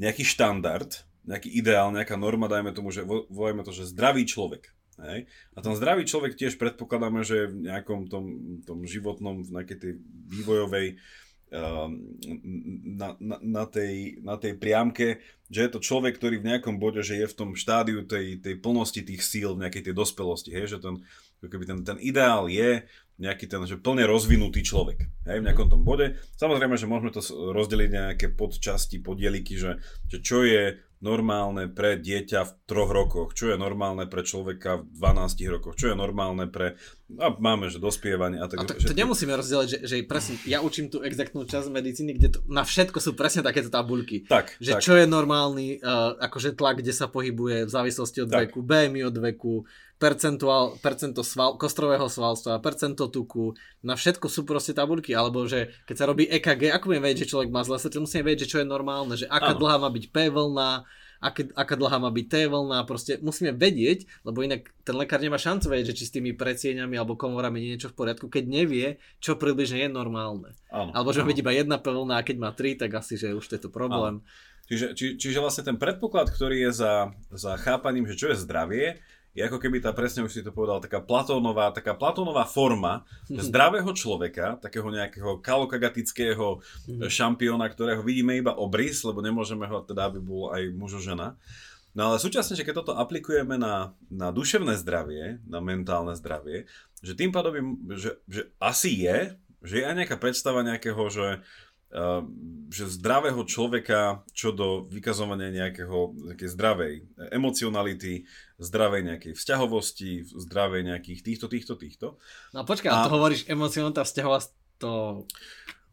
nejaký štandard, nejaký ideál, nejaká norma, dajme tomu, že volajme to, že zdravý človek. Hej? A ten zdravý človek tiež predpokladáme, že v nejakom tom, tom životnom, v nejakej tej vývojovej na, na, na, tej, na tej priamke, že je to človek, ktorý v nejakom bode, že je v tom štádiu tej, tej plnosti tých síl, v nejakej tej dospelosti, hej, že ten, keby ten, ten ideál je nejaký ten, že plne rozvinutý človek, hej, v nejakom tom bode. Samozrejme, že môžeme to rozdeliť nejaké podčasti, podieliky, že, že čo je normálne pre dieťa v troch rokoch, čo je normálne pre človeka v 12 rokoch, čo je normálne pre... A máme, že dospievanie a tak. A to, to nemusíme rozdeliť, že, že presne, ja učím tú exaktnú časť medicíny, kde to, na všetko sú presne takéto tabulky. Tak, že tak. čo je normálny, uh, akože tlak, kde sa pohybuje v závislosti od tak. veku, BMI od veku, percentuál, percento sval, kostrového svalstva, percento tuku, na všetko sú proste tabulky, alebo že keď sa robí EKG, ako budeme vedieť, že človek má zle srdce, musíme vedieť, že čo je normálne, že aká ano. dlhá má byť P vlna, aké, aká dlhá má byť T vlna, proste musíme vedieť, lebo inak ten lekár nemá šancu vedieť, že či s tými precieňami alebo komorami nie je niečo v poriadku, keď nevie, čo približne je normálne. Ano, alebo že má byť iba jedna P vlna a keď má tri, tak asi, že už to je to problém. Čiže, či, čiže vlastne ten predpoklad, ktorý je za, za chápaním, že čo je zdravie, je ako keby tá, presne už si to povedal, taká platónová, taká platónová forma zdravého človeka, takého nejakého kalokagatického mhm. šampióna, ktorého vidíme iba obrys, lebo nemôžeme ho teda, aby bol aj mužo žena. No ale súčasne, že keď toto aplikujeme na, na duševné zdravie, na mentálne zdravie, že tým pádom, že, že asi je, že je aj nejaká predstava nejakého, že, že zdravého človeka čo do vykazovania nejakého nejakej zdravej emocionality, zdravej nejakej vzťahovosti, zdravej nejakých týchto, týchto, týchto. No počkaj, a... to hovoríš emocionalita, vzťahovosť, to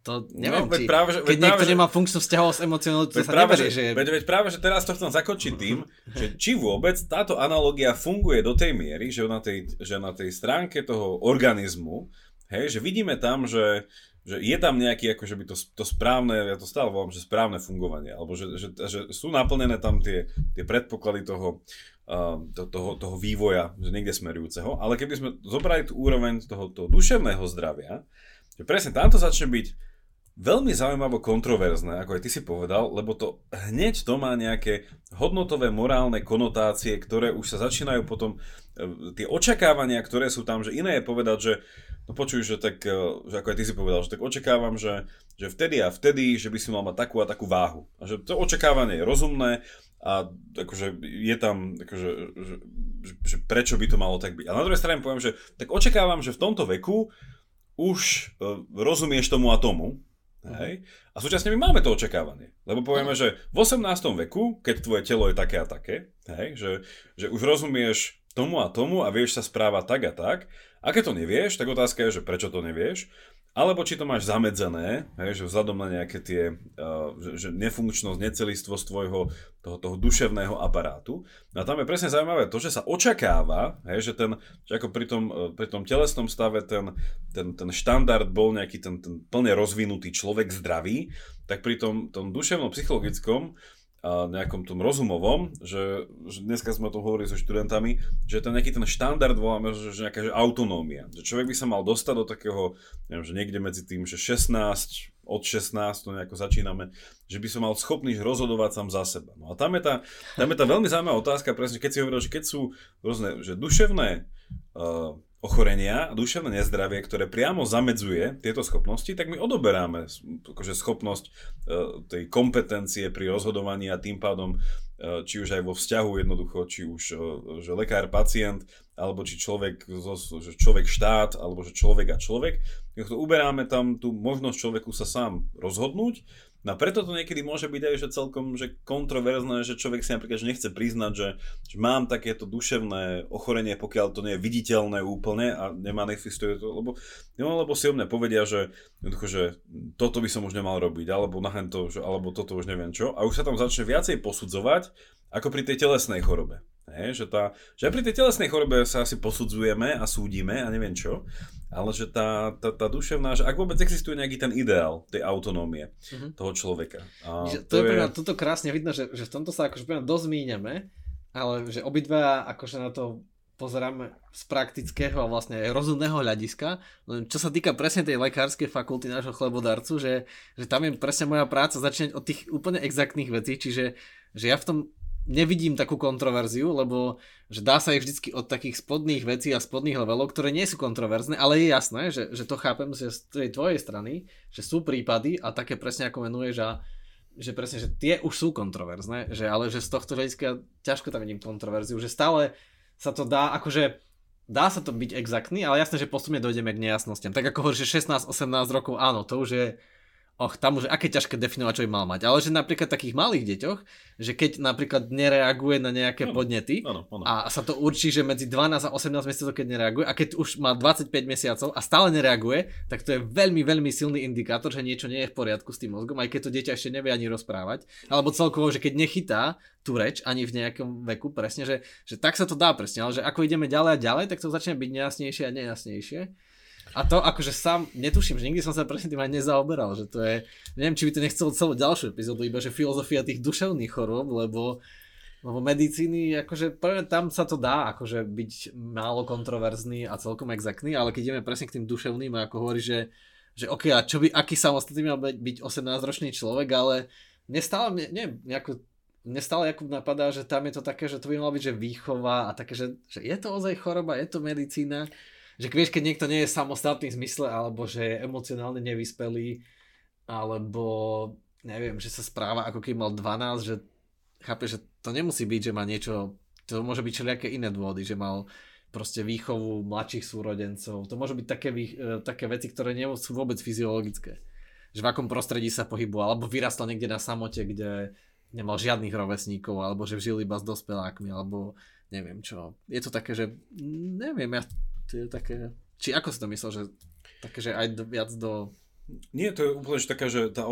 to neviem, no, či, práve, že, keď práve, niekto že, nemá funkciu vzťahov s emocionalitou, to sa práve, neberie, že... Veď, veď práve, že teraz to chcem zakončiť tým, že či vôbec táto analogia funguje do tej miery, že na tej, že na tej stránke toho organizmu, hej, že vidíme tam, že, že je tam nejaký, akože by to, to správne, ja to stále volám, že správne fungovanie, alebo že, že, že sú naplnené tam tie, tie predpoklady toho, uh, to, toho, toho vývoja, že niekde smerujúceho, ale keby sme zobrali tú úroveň toho, toho duševného zdravia, že presne tamto začne byť veľmi zaujímavo kontroverzné, ako aj ty si povedal, lebo to hneď to má nejaké hodnotové morálne konotácie, ktoré už sa začínajú potom, e, tie očakávania, ktoré sú tam, že iné je povedať, že no počuj, že tak, e, že ako aj ty si povedal, že tak očakávam, že, že vtedy a vtedy, že by si mal mať takú a takú váhu. A že to očakávanie je rozumné a akože je tam, akože, že, že, že prečo by to malo tak byť. A na druhej strane poviem, že tak očakávam, že v tomto veku už uh, rozumieš tomu a tomu, Hej? A súčasne my máme to očakávanie. Lebo povieme, že v 18. veku, keď tvoje telo je také a také, hej, že, že už rozumieš tomu a tomu a vieš sa správať tak a tak. A keď to nevieš, tak otázka je, že prečo to nevieš. Alebo či to máš zamedzené, hej, že vzhľadom na nejaké tie, uh, že, že nefunkčnosť, necelistvosť tvojho toho, toho duševného aparátu. No a tam je presne zaujímavé to, že sa očakáva, hej, že, ten, že ako pri tom, uh, pri tom telesnom stave ten, ten, ten štandard bol nejaký ten, ten plne rozvinutý človek zdravý, tak pri tom, tom duševnom psychologickom a nejakom tom rozumovom, že, že dneska sme o tom hovorili so študentami, že ten nejaký ten štandard voláme, že, že nejaká že autonómia. Že človek by sa mal dostať do takého, neviem, že niekde medzi tým, že 16, od 16 to nejako začíname, že by som mal schopný rozhodovať sám za seba. No a tam je tá, tam je tá veľmi zaujímavá otázka, presne keď si hovoril, že keď sú rôzne, že duševné uh, ochorenia a duševné nezdravie, ktoré priamo zamedzuje tieto schopnosti, tak my odoberáme akože schopnosť e, tej kompetencie pri rozhodovaní a tým pádom e, či už aj vo vzťahu jednoducho, či už e, že lekár, pacient, alebo či človek, že človek štát, alebo že človek a človek, to uberáme tam tú možnosť človeku sa sám rozhodnúť No preto to niekedy môže byť aj že celkom že kontroverzné, že človek si napríklad že nechce priznať, že, že mám takéto duševné ochorenie, pokiaľ to nie je viditeľné úplne a nemanifestuje to, lebo, no, lebo si o mne povedia, že, že toto by som už nemal robiť, alebo na to, že, alebo toto už neviem čo. A už sa tam začne viacej posudzovať, ako pri tej telesnej chorobe. He, že, tá, že pri tej telesnej chorobe sa asi posudzujeme a súdime a neviem čo, ale že tá, tá, tá duševná, že ak vôbec existuje nejaký ten ideál tej autonómie mm-hmm. toho človeka. A že to, to je, je... toto krásne vidno, že, že v tomto sa akože dosť míňame, ale že obidva akože na to pozeráme z praktického a vlastne aj rozumného hľadiska. Len čo sa týka presne tej lekárskej fakulty nášho chlebodarcu, že, že tam je presne moja práca začínať od tých úplne exaktných vecí, čiže že ja v tom nevidím takú kontroverziu, lebo že dá sa ich vždycky od takých spodných vecí a spodných levelov, ktoré nie sú kontroverzné, ale je jasné, že, že to chápem z tej tvojej strany, že sú prípady a také presne ako menuješ a že presne, že tie už sú kontroverzné, že ale že z tohto hľadiska ťažko tam vidím kontroverziu, že stále sa to dá, akože dá sa to byť exaktný, ale jasné, že postupne dojdeme k nejasnostiam. Tak ako hovoríš, že 16-18 rokov, áno, to už je och, tam už aké ťažké definovať, čo by mal mať. Ale že napríklad takých malých deťoch, že keď napríklad nereaguje na nejaké ano, podnety ano, ano. a sa to určí, že medzi 12 a 18 mesiacov, keď nereaguje a keď už má 25 mesiacov a stále nereaguje, tak to je veľmi, veľmi silný indikátor, že niečo nie je v poriadku s tým mozgom, aj keď to dieťa ešte nevie ani rozprávať. Alebo celkovo, že keď nechytá tú reč ani v nejakom veku, presne, že, že tak sa to dá presne, ale že ako ideme ďalej a ďalej, tak to začne byť nejasnejšie a nejasnejšie. A to akože sám netuším, že nikdy som sa presne tým aj nezaoberal, že to je, neviem, či by to nechcel celú ďalšiu epizódu, iba že filozofia tých duševných chorôb, lebo, lebo medicíny, akože prvé tam sa to dá akože byť málo kontroverzný a celkom exaktný, ale keď ideme presne k tým duševným, ako hovorí, že, že ok, a čo by, aký samostatný mal byť, byť 18-ročný človek, ale nestále, neviem, nejako mne stále Jakub napadá, že tam je to také, že to by malo byť, že výchova a také, že, že je to ozaj choroba, je to medicína že vieš, keď niekto nie je samostatný v zmysle, alebo že je emocionálne nevyspelý, alebo neviem, že sa správa ako keď mal 12, že chápe, že to nemusí byť, že má niečo, to môže byť všelijaké iné dôvody, že mal proste výchovu mladších súrodencov. To môže byť také, e, také veci, ktoré nie sú vôbec fyziologické. Že v akom prostredí sa pohyboval, alebo vyrastal niekde na samote, kde nemal žiadnych rovesníkov, alebo že žil iba s dospelákmi, alebo neviem čo. Je to také, že neviem, ja, to je také, či ako si to myslel, že také, že aj do, viac do nie, to je úplne taká, že tá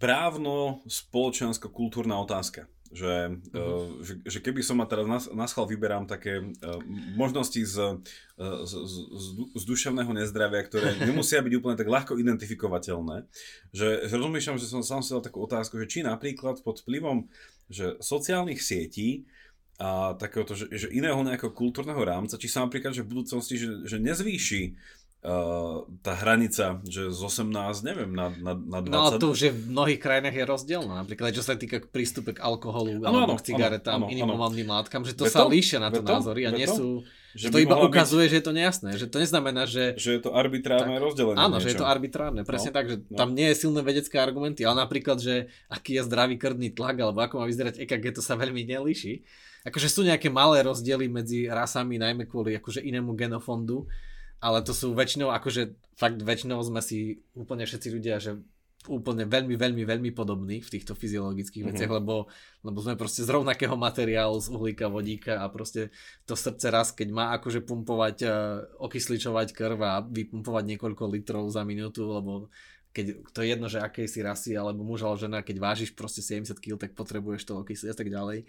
právno spoločensko-kultúrna otázka. Že, uh-huh. že, že keby som ma teraz na, na schvál vyberám také uh, možnosti z, uh, z, z, z duševného nezdravia, ktoré nemusia byť úplne tak ľahko identifikovateľné, že, že rozmýšľam, že som sám si dal takú otázku, že či napríklad pod vplyvom že sociálnych sietí a takéhoto, že, že iného nejakého kultúrneho rámca, či sa napríklad, že v budúcnosti, že, že nezvýši Uh, tá hranica, že z 18, neviem, na, na, na 20. No to už je v mnohých krajinách je rozdielna. Napríklad, čo sa týka prístupe k alkoholu, ano, alebo ano, k cigaretám, ano, iným pomalným látkam, že to Beto? sa líšia na to Beto? názory a nie sú... Že to iba ukazuje, byť... že je to nejasné. Že to neznamená, že... Že je to arbitrárne tak, rozdelenie. Áno, niečo. že je to arbitrárne. Presne no, tak, že no. tam nie je silné vedecké argumenty, ale napríklad, že aký je zdravý krvný tlak, alebo ako má vyzerať EKG, to sa veľmi nelíši. Akože sú nejaké malé rozdiely medzi rasami, najmä kvôli akože inému genofondu, ale to sú väčšinou, akože fakt väčšinou sme si úplne všetci ľudia, že úplne veľmi, veľmi, veľmi podobní v týchto fyziologických mm-hmm. veciach, lebo, lebo sme proste z rovnakého materiálu, z uhlíka, vodíka a proste to srdce raz, keď má akože pumpovať, uh, okysličovať krv a vypumpovať niekoľko litrov za minútu, lebo keď to je jedno, že akej si rasy, alebo muž alebo žena, keď vážiš proste 70 kg, tak potrebuješ to okysliť a tak ďalej.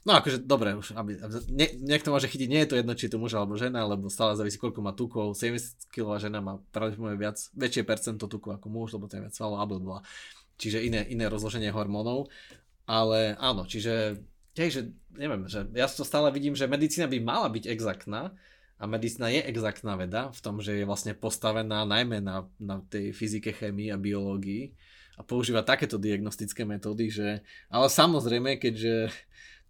No akože dobre, už, aby, ne, niekto môže chytiť, nie je to jedno, či je to muž alebo žena, lebo stále závisí, koľko má tukov. 70 kg žena má pravdepodobne viac, väčšie percento tuku ako muž, lebo to je viac svalov a. Čiže iné, iné rozloženie hormónov. Ale áno, čiže tiež, že neviem, že ja to stále vidím, že medicína by mala byť exaktná a medicína je exaktná veda v tom, že je vlastne postavená najmä na, na tej fyzike, chémii a biológii a používa takéto diagnostické metódy, že ale samozrejme, keďže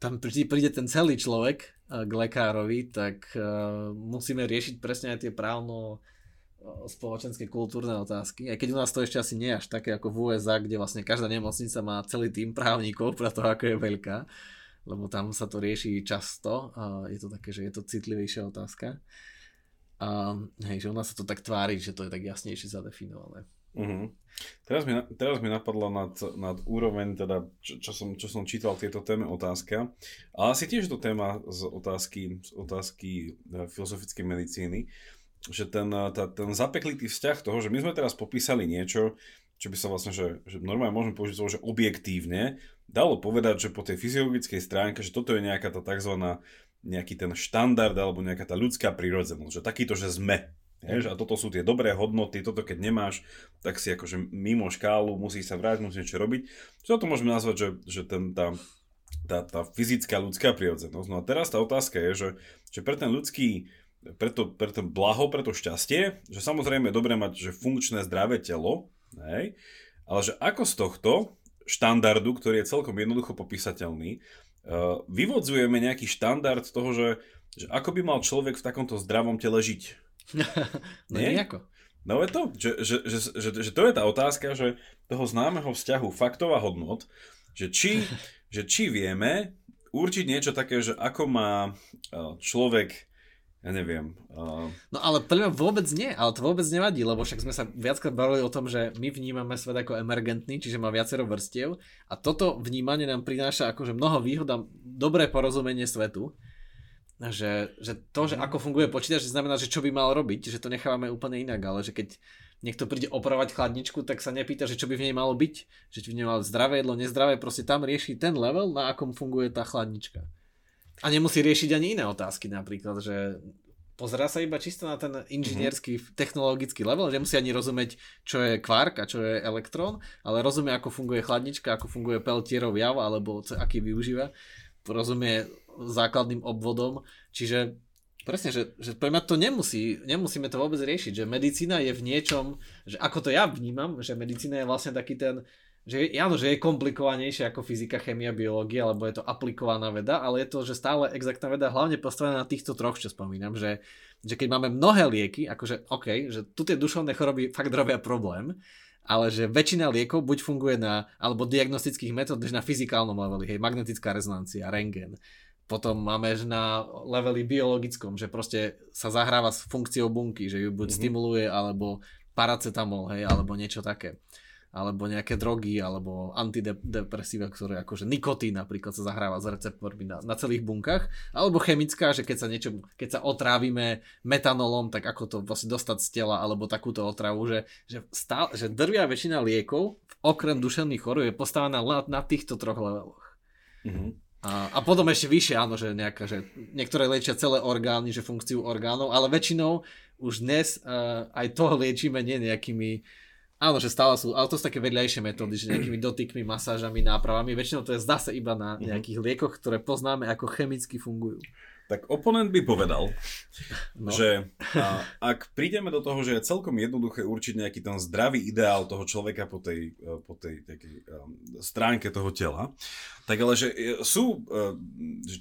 tam príde ten celý človek eh, k lekárovi, tak uh, musíme riešiť presne aj tie právno eh, spoločenské kultúrne otázky. Aj keď u nás to ešte asi nie až také ako v USA, kde vlastne každá nemocnica má celý tým právnikov pre to, ako je veľká, lebo tam sa to rieši často a je to také, že je to citlivejšia otázka. A hej, že u nás sa to tak tvári, že to je tak jasnejšie zadefinované. Uh-huh. Teraz, mi, teraz mi napadla nad, nad úroveň, teda, čo, čo, som, čo som čítal v tejto téme otázka, ale asi tiež to téma z otázky, z otázky e, filozofickej medicíny, že ten, e, tá, ten zapeklitý vzťah toho, že my sme teraz popísali niečo, čo by sa vlastne, že, že normálne môžeme použiť slovo, že objektívne, dalo povedať, že po tej fyziologickej stránke, že toto je nejaká tá tzv. nejaký ten štandard alebo nejaká tá ľudská prírodzenosť, že takýto, že sme, Hež, a toto sú tie dobré hodnoty, toto keď nemáš, tak si akože mimo škálu, musíš sa vrátiť, musíš niečo robiť. Čo to môžeme nazvať, že, že ten, tá, tá, tá fyzická ľudská prirodzenosť. No a teraz tá otázka je, že, že pre ten ľudský, pre to, pre ten blaho, pre to šťastie, že samozrejme je dobré mať že funkčné zdravé telo, hej, ale že ako z tohto štandardu, ktorý je celkom jednoducho popísateľný, uh, vyvodzujeme nejaký štandard toho, že, že ako by mal človek v takomto zdravom tele žiť no Nie? nejako. No je to, že, že, že, že, že to je tá otázka, že toho známeho vzťahu faktov a hodnot, že či, že či vieme určiť niečo také, že ako má človek ja neviem. Uh... No ale pre vôbec nie, ale to vôbec nevadí, lebo však sme sa viackrát bavili o tom, že my vnímame svet ako emergentný, čiže má viacero vrstiev a toto vnímanie nám prináša akože mnoho výhod a dobré porozumenie svetu že, že to, že mhm. ako funguje počítač, znamená, že čo by mal robiť, že to nechávame úplne inak, ale že keď niekto príde opravovať chladničku, tak sa nepýta, že čo by v nej malo byť, že či by malo zdravé jedlo, nezdravé, proste tam rieši ten level, na akom funguje tá chladnička. A nemusí riešiť ani iné otázky, napríklad, že pozerá sa iba čisto na ten inžinierský mm-hmm. technologický level, že musí ani rozumieť, čo je kvark a čo je elektrón, ale rozumie, ako funguje chladnička, ako funguje peltierov jav, alebo aký využíva. Rozumie základným obvodom. Čiže presne, že, že pre mňa to nemusí, nemusíme to vôbec riešiť, že medicína je v niečom, že ako to ja vnímam, že medicína je vlastne taký ten, že áno, že je komplikovanejšie ako fyzika, chemia, biológia, lebo je to aplikovaná veda, ale je to, že stále exaktná veda hlavne postavená na týchto troch, čo spomínam, že, že keď máme mnohé lieky, akože OK, že tu tie duševné choroby fakt robia problém, ale že väčšina liekov buď funguje na, alebo diagnostických metód, na fyzikálnom leveli, hej, magnetická rezonancia, rengen. Potom máme na leveli biologickom, že proste sa zahráva s funkciou bunky, že ju buď mm-hmm. stimuluje, alebo paracetamol, hej, alebo niečo také alebo nejaké drogy, alebo antidepresíva, ktoré akože nikotín napríklad sa zahráva s receptormi na, na celých bunkách, alebo chemická, že keď sa niečo, keď sa otrávime metanolom, tak ako to vlastne dostať z tela, alebo takúto otravu, že, že, stále, že drvia väčšina liekov, okrem duševných chorôb, je postavená na, na týchto troch leveloch. Mm-hmm. A, a potom ešte vyššie, áno, že, nejaká, že niektoré liečia celé orgány, že funkciu orgánov, ale väčšinou už dnes uh, aj toho liečíme nie nejakými Áno, že stále sú, ale to sú také vedľajšie metódy, že nejakými dotykmi, masážami, nápravami. Väčšinou to je zase iba na mhm. nejakých liekoch, ktoré poznáme, ako chemicky fungujú. Tak oponent by povedal, no. že a, ak prídeme do toho, že je celkom jednoduché určiť nejaký ten zdravý ideál toho človeka po tej, e, po tej takej, um, stránke toho tela, tak ale že e, sú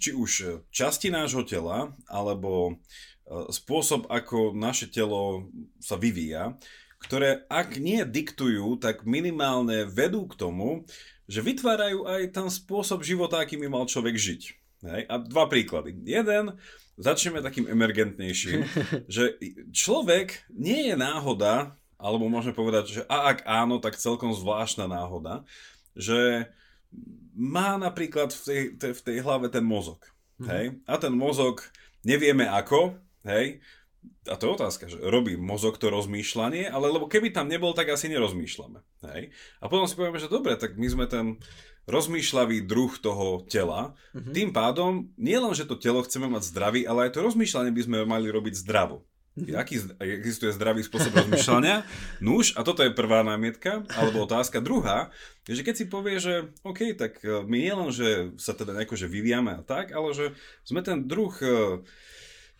či už časti nášho tela, alebo spôsob, ako naše telo sa vyvíja, ktoré ak nie diktujú, tak minimálne vedú k tomu, že vytvárajú aj ten spôsob života, aký by mal človek žiť. Hej? A dva príklady. Jeden, začneme takým emergentnejším, že človek nie je náhoda, alebo môžeme povedať, že a ak áno, tak celkom zvláštna náhoda, že má napríklad v tej, tej, v tej hlave ten mozog. Mhm. Hej? A ten mozog nevieme ako, hej, a to je otázka, že robí mozog to rozmýšľanie, ale lebo keby tam nebol, tak asi nerozmýšľame. Hej? A potom si povieme, že dobre, tak my sme ten rozmýšľavý druh toho tela. Mm-hmm. Tým pádom, nie len, že to telo chceme mať zdravý, ale aj to rozmýšľanie by sme mali robiť zdravo. Mm-hmm. Aký existuje zdravý spôsob rozmýšľania? Nuž, a toto je prvá námietka, alebo otázka. Druhá, že keď si povie, že OK, tak e, my nie len, že sa teda nejako že vyvíjame a tak, ale že sme ten druh e,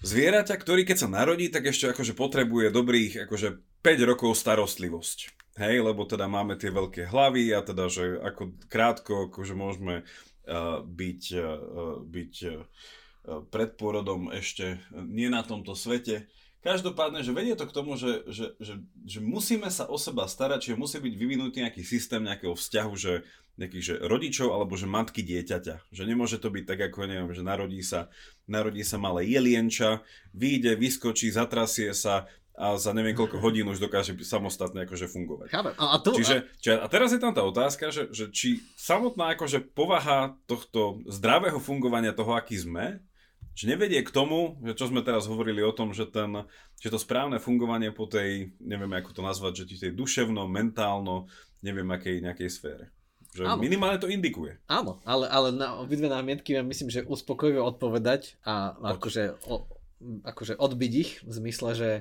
zvieraťa, ktorý keď sa narodí, tak ešte akože potrebuje dobrých akože 5 rokov starostlivosť. Hej, lebo teda máme tie veľké hlavy a teda, že ako krátko akože môžeme uh, byť, uh, byť uh, pred porodom ešte nie na tomto svete. Každopádne, že vedie to k tomu, že, že, že, že musíme sa o seba starať, čiže musí byť vyvinutý nejaký systém nejakého vzťahu, že nejakých že rodičov alebo že matky dieťaťa. Že nemôže to byť tak ako, neviem, že narodí sa, narodí sa malé jelienča, vyjde, vyskočí, zatrasie sa a za neviem koľko hodín už dokáže samostatne akože fungovať. A, a, to, Čiže, či, a teraz je tam tá otázka, že, že či samotná akože povaha tohto zdravého fungovania toho, aký sme, že nevedie k tomu, že čo sme teraz hovorili o tom, že, ten, že to správne fungovanie po tej, neviem ako to nazvať, že tej duševno, mentálno, neviem akej nejakej sfére. Že áno. minimálne to indikuje. Áno, ale, ale na obidve námietky ja myslím, že uspokojivo odpovedať a akože, o, akože odbiť ich v zmysle, že,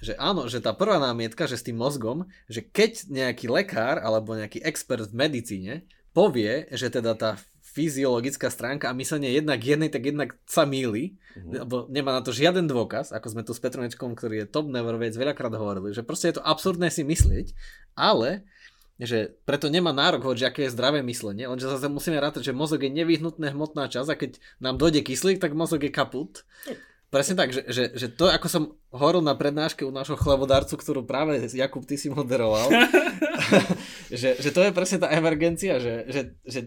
že áno, že tá prvá námietka, že s tým mozgom, že keď nejaký lekár alebo nejaký expert v medicíne povie, že teda tá fyziologická stránka a myslenie jednak jednej, tak jednak sa míli, uh-huh. lebo nemá na to žiaden dôkaz, ako sme tu s Petronečkom, ktorý je top never vec, veľakrát hovorili, že proste je to absurdné si myslieť, ale že preto nemá nárok hovoriť, že aké je zdravé myslenie, lenže zase musíme rátať, že mozog je nevyhnutná hmotná časť a keď nám dojde kyslík, tak mozog je kaput. Presne tak, že, že, že to, ako som hovoril na prednáške u nášho chlavodárcu, ktorú práve Jakub, ty si moderoval, že, že to je presne tá emergencia, že, že, že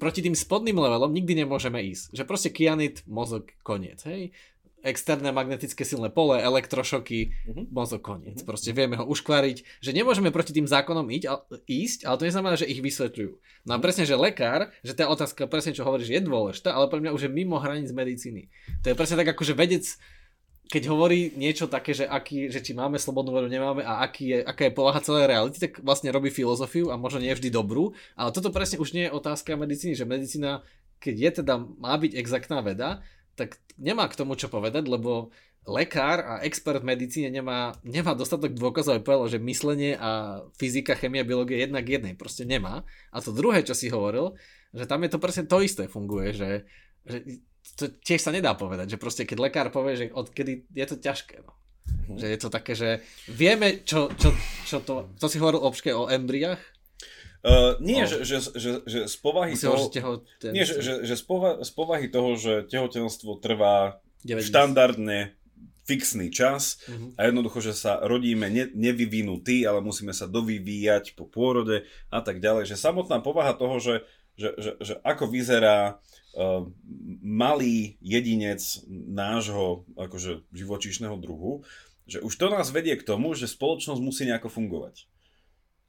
proti tým spodným levelom nikdy nemôžeme ísť. Že proste kianit, mozog, koniec. Hej? Externé magnetické silné pole, elektrošoky, uh-huh. mozog koniec. Uh-huh. Proste vieme ho uškváriť, že nemôžeme proti tým zákonom íť, ale, ísť, ale to neznamená, že ich vysvetľujú. No a mhm. presne, že lekár, že tá otázka presne, čo hovoríš, je dôležitá, ale pre mňa už je mimo hraníc medicíny. To je presne tak, ako že vedec, keď hovorí niečo také, že, aký, že či máme slobodnú voľu, nemáme a aký je, aká je povaha celej reality, tak vlastne robí filozofiu a možno nie vždy dobrú, ale toto presne už nie je otázka medicíny, že medicína, keď je teda, má byť exaktná veda, tak nemá k tomu čo povedať, lebo lekár a expert v medicíne nemá, nemá dostatok dôkazov, aby povedal, že myslenie a fyzika, chemia, biológia jedna k jednej. Proste nemá. A to druhé, čo si hovoril, že tam je to presne to isté funguje, že, že to tiež sa nedá povedať, že proste keď lekár povie, že odkedy je to ťažké. No. Mhm. Že je to také, že vieme, čo, čo, čo to, to si hovoril obške o embriách, Uh, nie, oh. že, že, že, že z povahy toho... Nie, že, že, že z, pova, z povahy toho, že tehotenstvo trvá štandardne fixný čas Mhm. a jednoducho, že sa rodíme ne, nevyvinutí, ale musíme sa dovyvíjať po pôrode a tak ďalej. Že samotná povaha toho, že, že, že, že ako vyzerá uh, malý jedinec nášho akože živočíšneho druhu, že už to nás vedie k tomu, že spoločnosť musí nejako fungovať.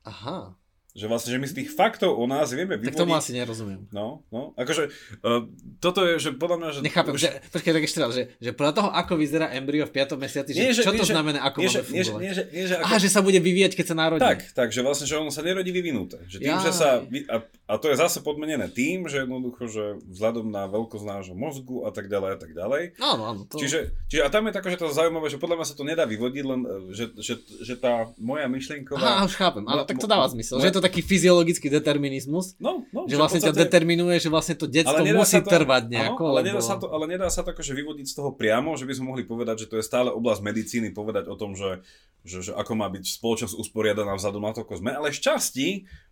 Aha, Že vlastne, že my z tých faktov o nás vieme tak vyvodiť... tomu asi nerozumiem. No, no, akože uh, toto je, že podľa mňa, že... Nechápem, už- že, počkaj, tak ešte raz, že, že podľa toho, ako vyzerá embryo v 5. mesiaci, že, Nie, že- čo nie, to že- znamená, ako nie, máme že, nie, že, fungovať? nie, že, nie, že ako... Aha, že sa bude vyvíjať, keď sa narodí. Tak, tak, že vlastne, že ono sa nerodí vyvinuté. Že tým, Jaj. že sa, a, a to je zase podmenené tým, že jednoducho, že vzhľadom na veľkosť nášho mozgu a tak ďalej a tak ďalej. Áno, áno. To... Čiže, čiže a tam je také, že to zaujímavé, že podľa mňa sa to nedá vyvodiť, len e, že, že, že tá moja myšlienková... Aha, už chápem, ale tak to dáva zmysel, že je to taký fyziologický determinizmus, No, no, že v vlastne ťa podstate- determinuje, že vlastne to detstvo musí to- trvať nejako, áno, ale, lebo... nedá sa to, ale nedá sa to akože vyvodiť z toho priamo, že by sme mohli povedať, že to je stále oblasť medicíny, povedať o tom, že, že, že ako má byť spoločnosť usporiadaná vzhľadom na to, ako sme, ale šťastí,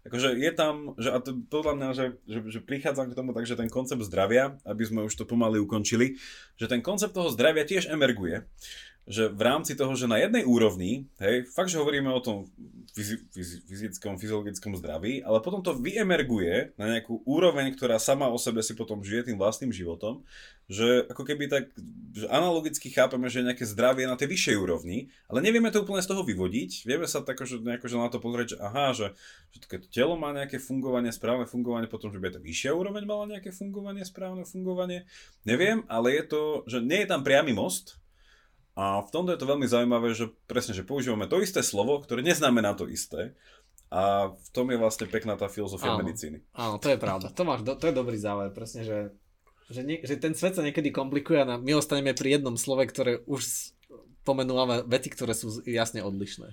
akože je tam, že, a to podľa mňa, že, že, že prichádzam k tomu, takže ten koncept zdravia, aby sme už to pomaly ukončili, že ten koncept toho zdravia tiež emerguje, že v rámci toho, že na jednej úrovni, hej, fakt, že hovoríme o tom fyzi, fyzi, fyzickom, fyziologickom zdraví, ale potom to vyemerguje na nejakú úroveň, ktorá sama o sebe si potom žije tým vlastným životom, že ako keby tak, že analogicky chápeme, že nejaké zdravie na tej vyššej úrovni, ale nevieme to úplne z toho vyvodiť, vieme sa tak, že, nejako, že na to pozrieť, že aha, že, že to, keď to telo má nejaké fungovanie, správne fungovanie, potom, že by tá vyššia úroveň mala nejaké fungovanie, správne fungovanie, neviem, ale je to, že nie je tam priamy most, a v tomto je to veľmi zaujímavé, že presne, že používame to isté slovo, ktoré neznamená to isté. A v tom je vlastne pekná tá filozofia Áno. medicíny. Áno, to je pravda. To, máš, to je dobrý záver, presne, že, že, nie, že ten svet sa niekedy komplikuje a my ostaneme pri jednom slove, ktoré už pomenúvame vety, ktoré sú jasne odlišné.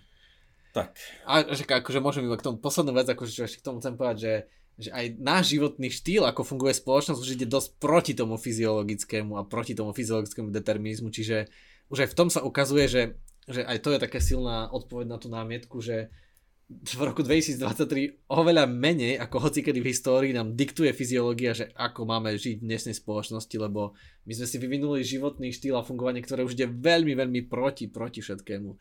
Tak, A že akože môžem iba k tomu poslednú vec, akože čo ešte k tomu chcem povedať, že, že aj náš životný štýl, ako funguje spoločnosť, už ide dosť proti tomu fyziologickému a proti tomu fyziologickému determinizmu, čiže už aj v tom sa ukazuje, že, že aj to je také silná odpoveď na tú námietku, že v roku 2023 oveľa menej ako hocikedy v histórii nám diktuje fyziológia, že ako máme žiť v dnešnej spoločnosti, lebo my sme si vyvinuli životný štýl a fungovanie, ktoré už ide veľmi, veľmi proti, proti všetkému.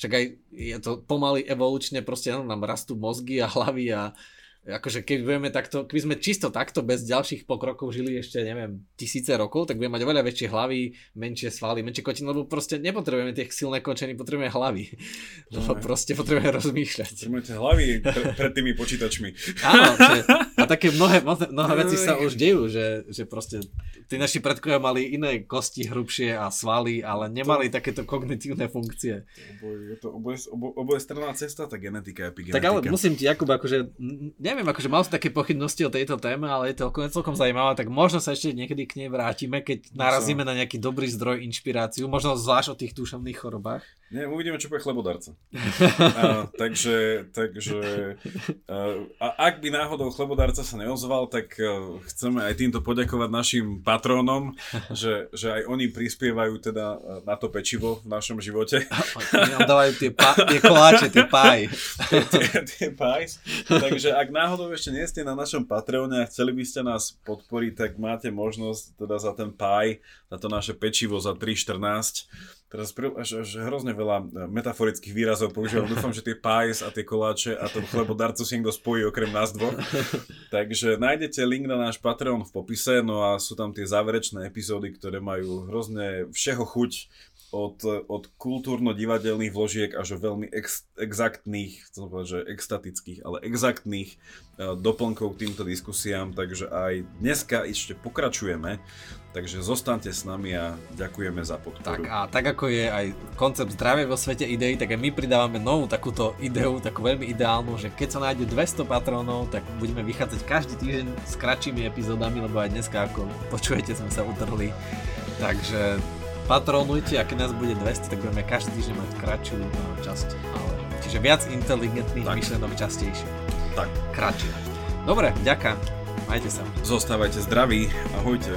Však aj je to pomaly evolučne, proste nám rastú mozgy a hlavy a akože keď budeme takto, keby sme čisto takto bez ďalších pokrokov žili ešte, neviem, tisíce rokov, tak budeme mať oveľa väčšie hlavy, menšie svaly, menšie kotiny, lebo proste nepotrebujeme tie silné končeny, potrebujeme hlavy. Lebo No. proste potrebujeme rozmýšľať. Potrebujete hlavy pre, pred tými počítačmi. Áno, a také mnohé, mnohé, veci sa už dejú, že, že proste tí naši predkovia mali iné kosti hrubšie a svaly, ale nemali takéto kognitívne funkcie. Oboje, je to oboje, obo, oboje straná cesta, tá genetika, epigenetika. Tak ale musím ti, Jakub, akože, neviem, akože mal som také pochybnosti o tejto téme, ale je to celkom zaujímavé, tak možno sa ešte niekedy k nej vrátime, keď narazíme na nejaký dobrý zdroj inšpiráciu, možno zvlášť o tých duševných chorobách. Nie, uvidíme, čo bude chlebodarca. a, takže, takže a, ak by náhodou chlebodarca sa neozval, tak a, chceme aj týmto poďakovať našim patrónom, že, že aj oni prispievajú teda a, na to pečivo v našom živote. Nám dávajú tie, pa- tie koláče, tie páj. tie, tie pies. Takže ak náhodou ešte nie ste na našom Patreone a chceli by ste nás podporiť, tak máte možnosť teda za ten pie, za to naše pečivo za 3,14. Teraz pr- až, až hrozne veľa e, metaforických výrazov používam. Dúfam, že tie pies a tie koláče a ten chlebodarcu si niekto spojí okrem nás dvoch. Takže nájdete link na náš Patreon v popise, no a sú tam tie záverečné epizódy, ktoré majú hrozne všeho chuť od, od kultúrno-divadelných vložiek až o veľmi ex, exaktných, chcem povedať, že extatických, ale exaktných uh, doplnkov k týmto diskusiám, takže aj dneska ešte pokračujeme, takže zostaňte s nami a ďakujeme za podporu. Tak a tak ako je aj koncept zdravia vo svete ideí, tak aj my pridávame novú takúto ideu, takú veľmi ideálnu, že keď sa nájde 200 patrónov, tak budeme vychádzať každý týždeň s kratšími epizódami, lebo aj dneska ako počujete sme sa utrhli. Takže patronujte a keď nás bude 200, tak budeme každý týždeň mať kratšiu časť. Ale, čiže viac inteligentných Tak. myšlenok častejšie. Tak, Kratšie. Dobre, ďaká. Majte sa. zostávajte zdraví, ahojte.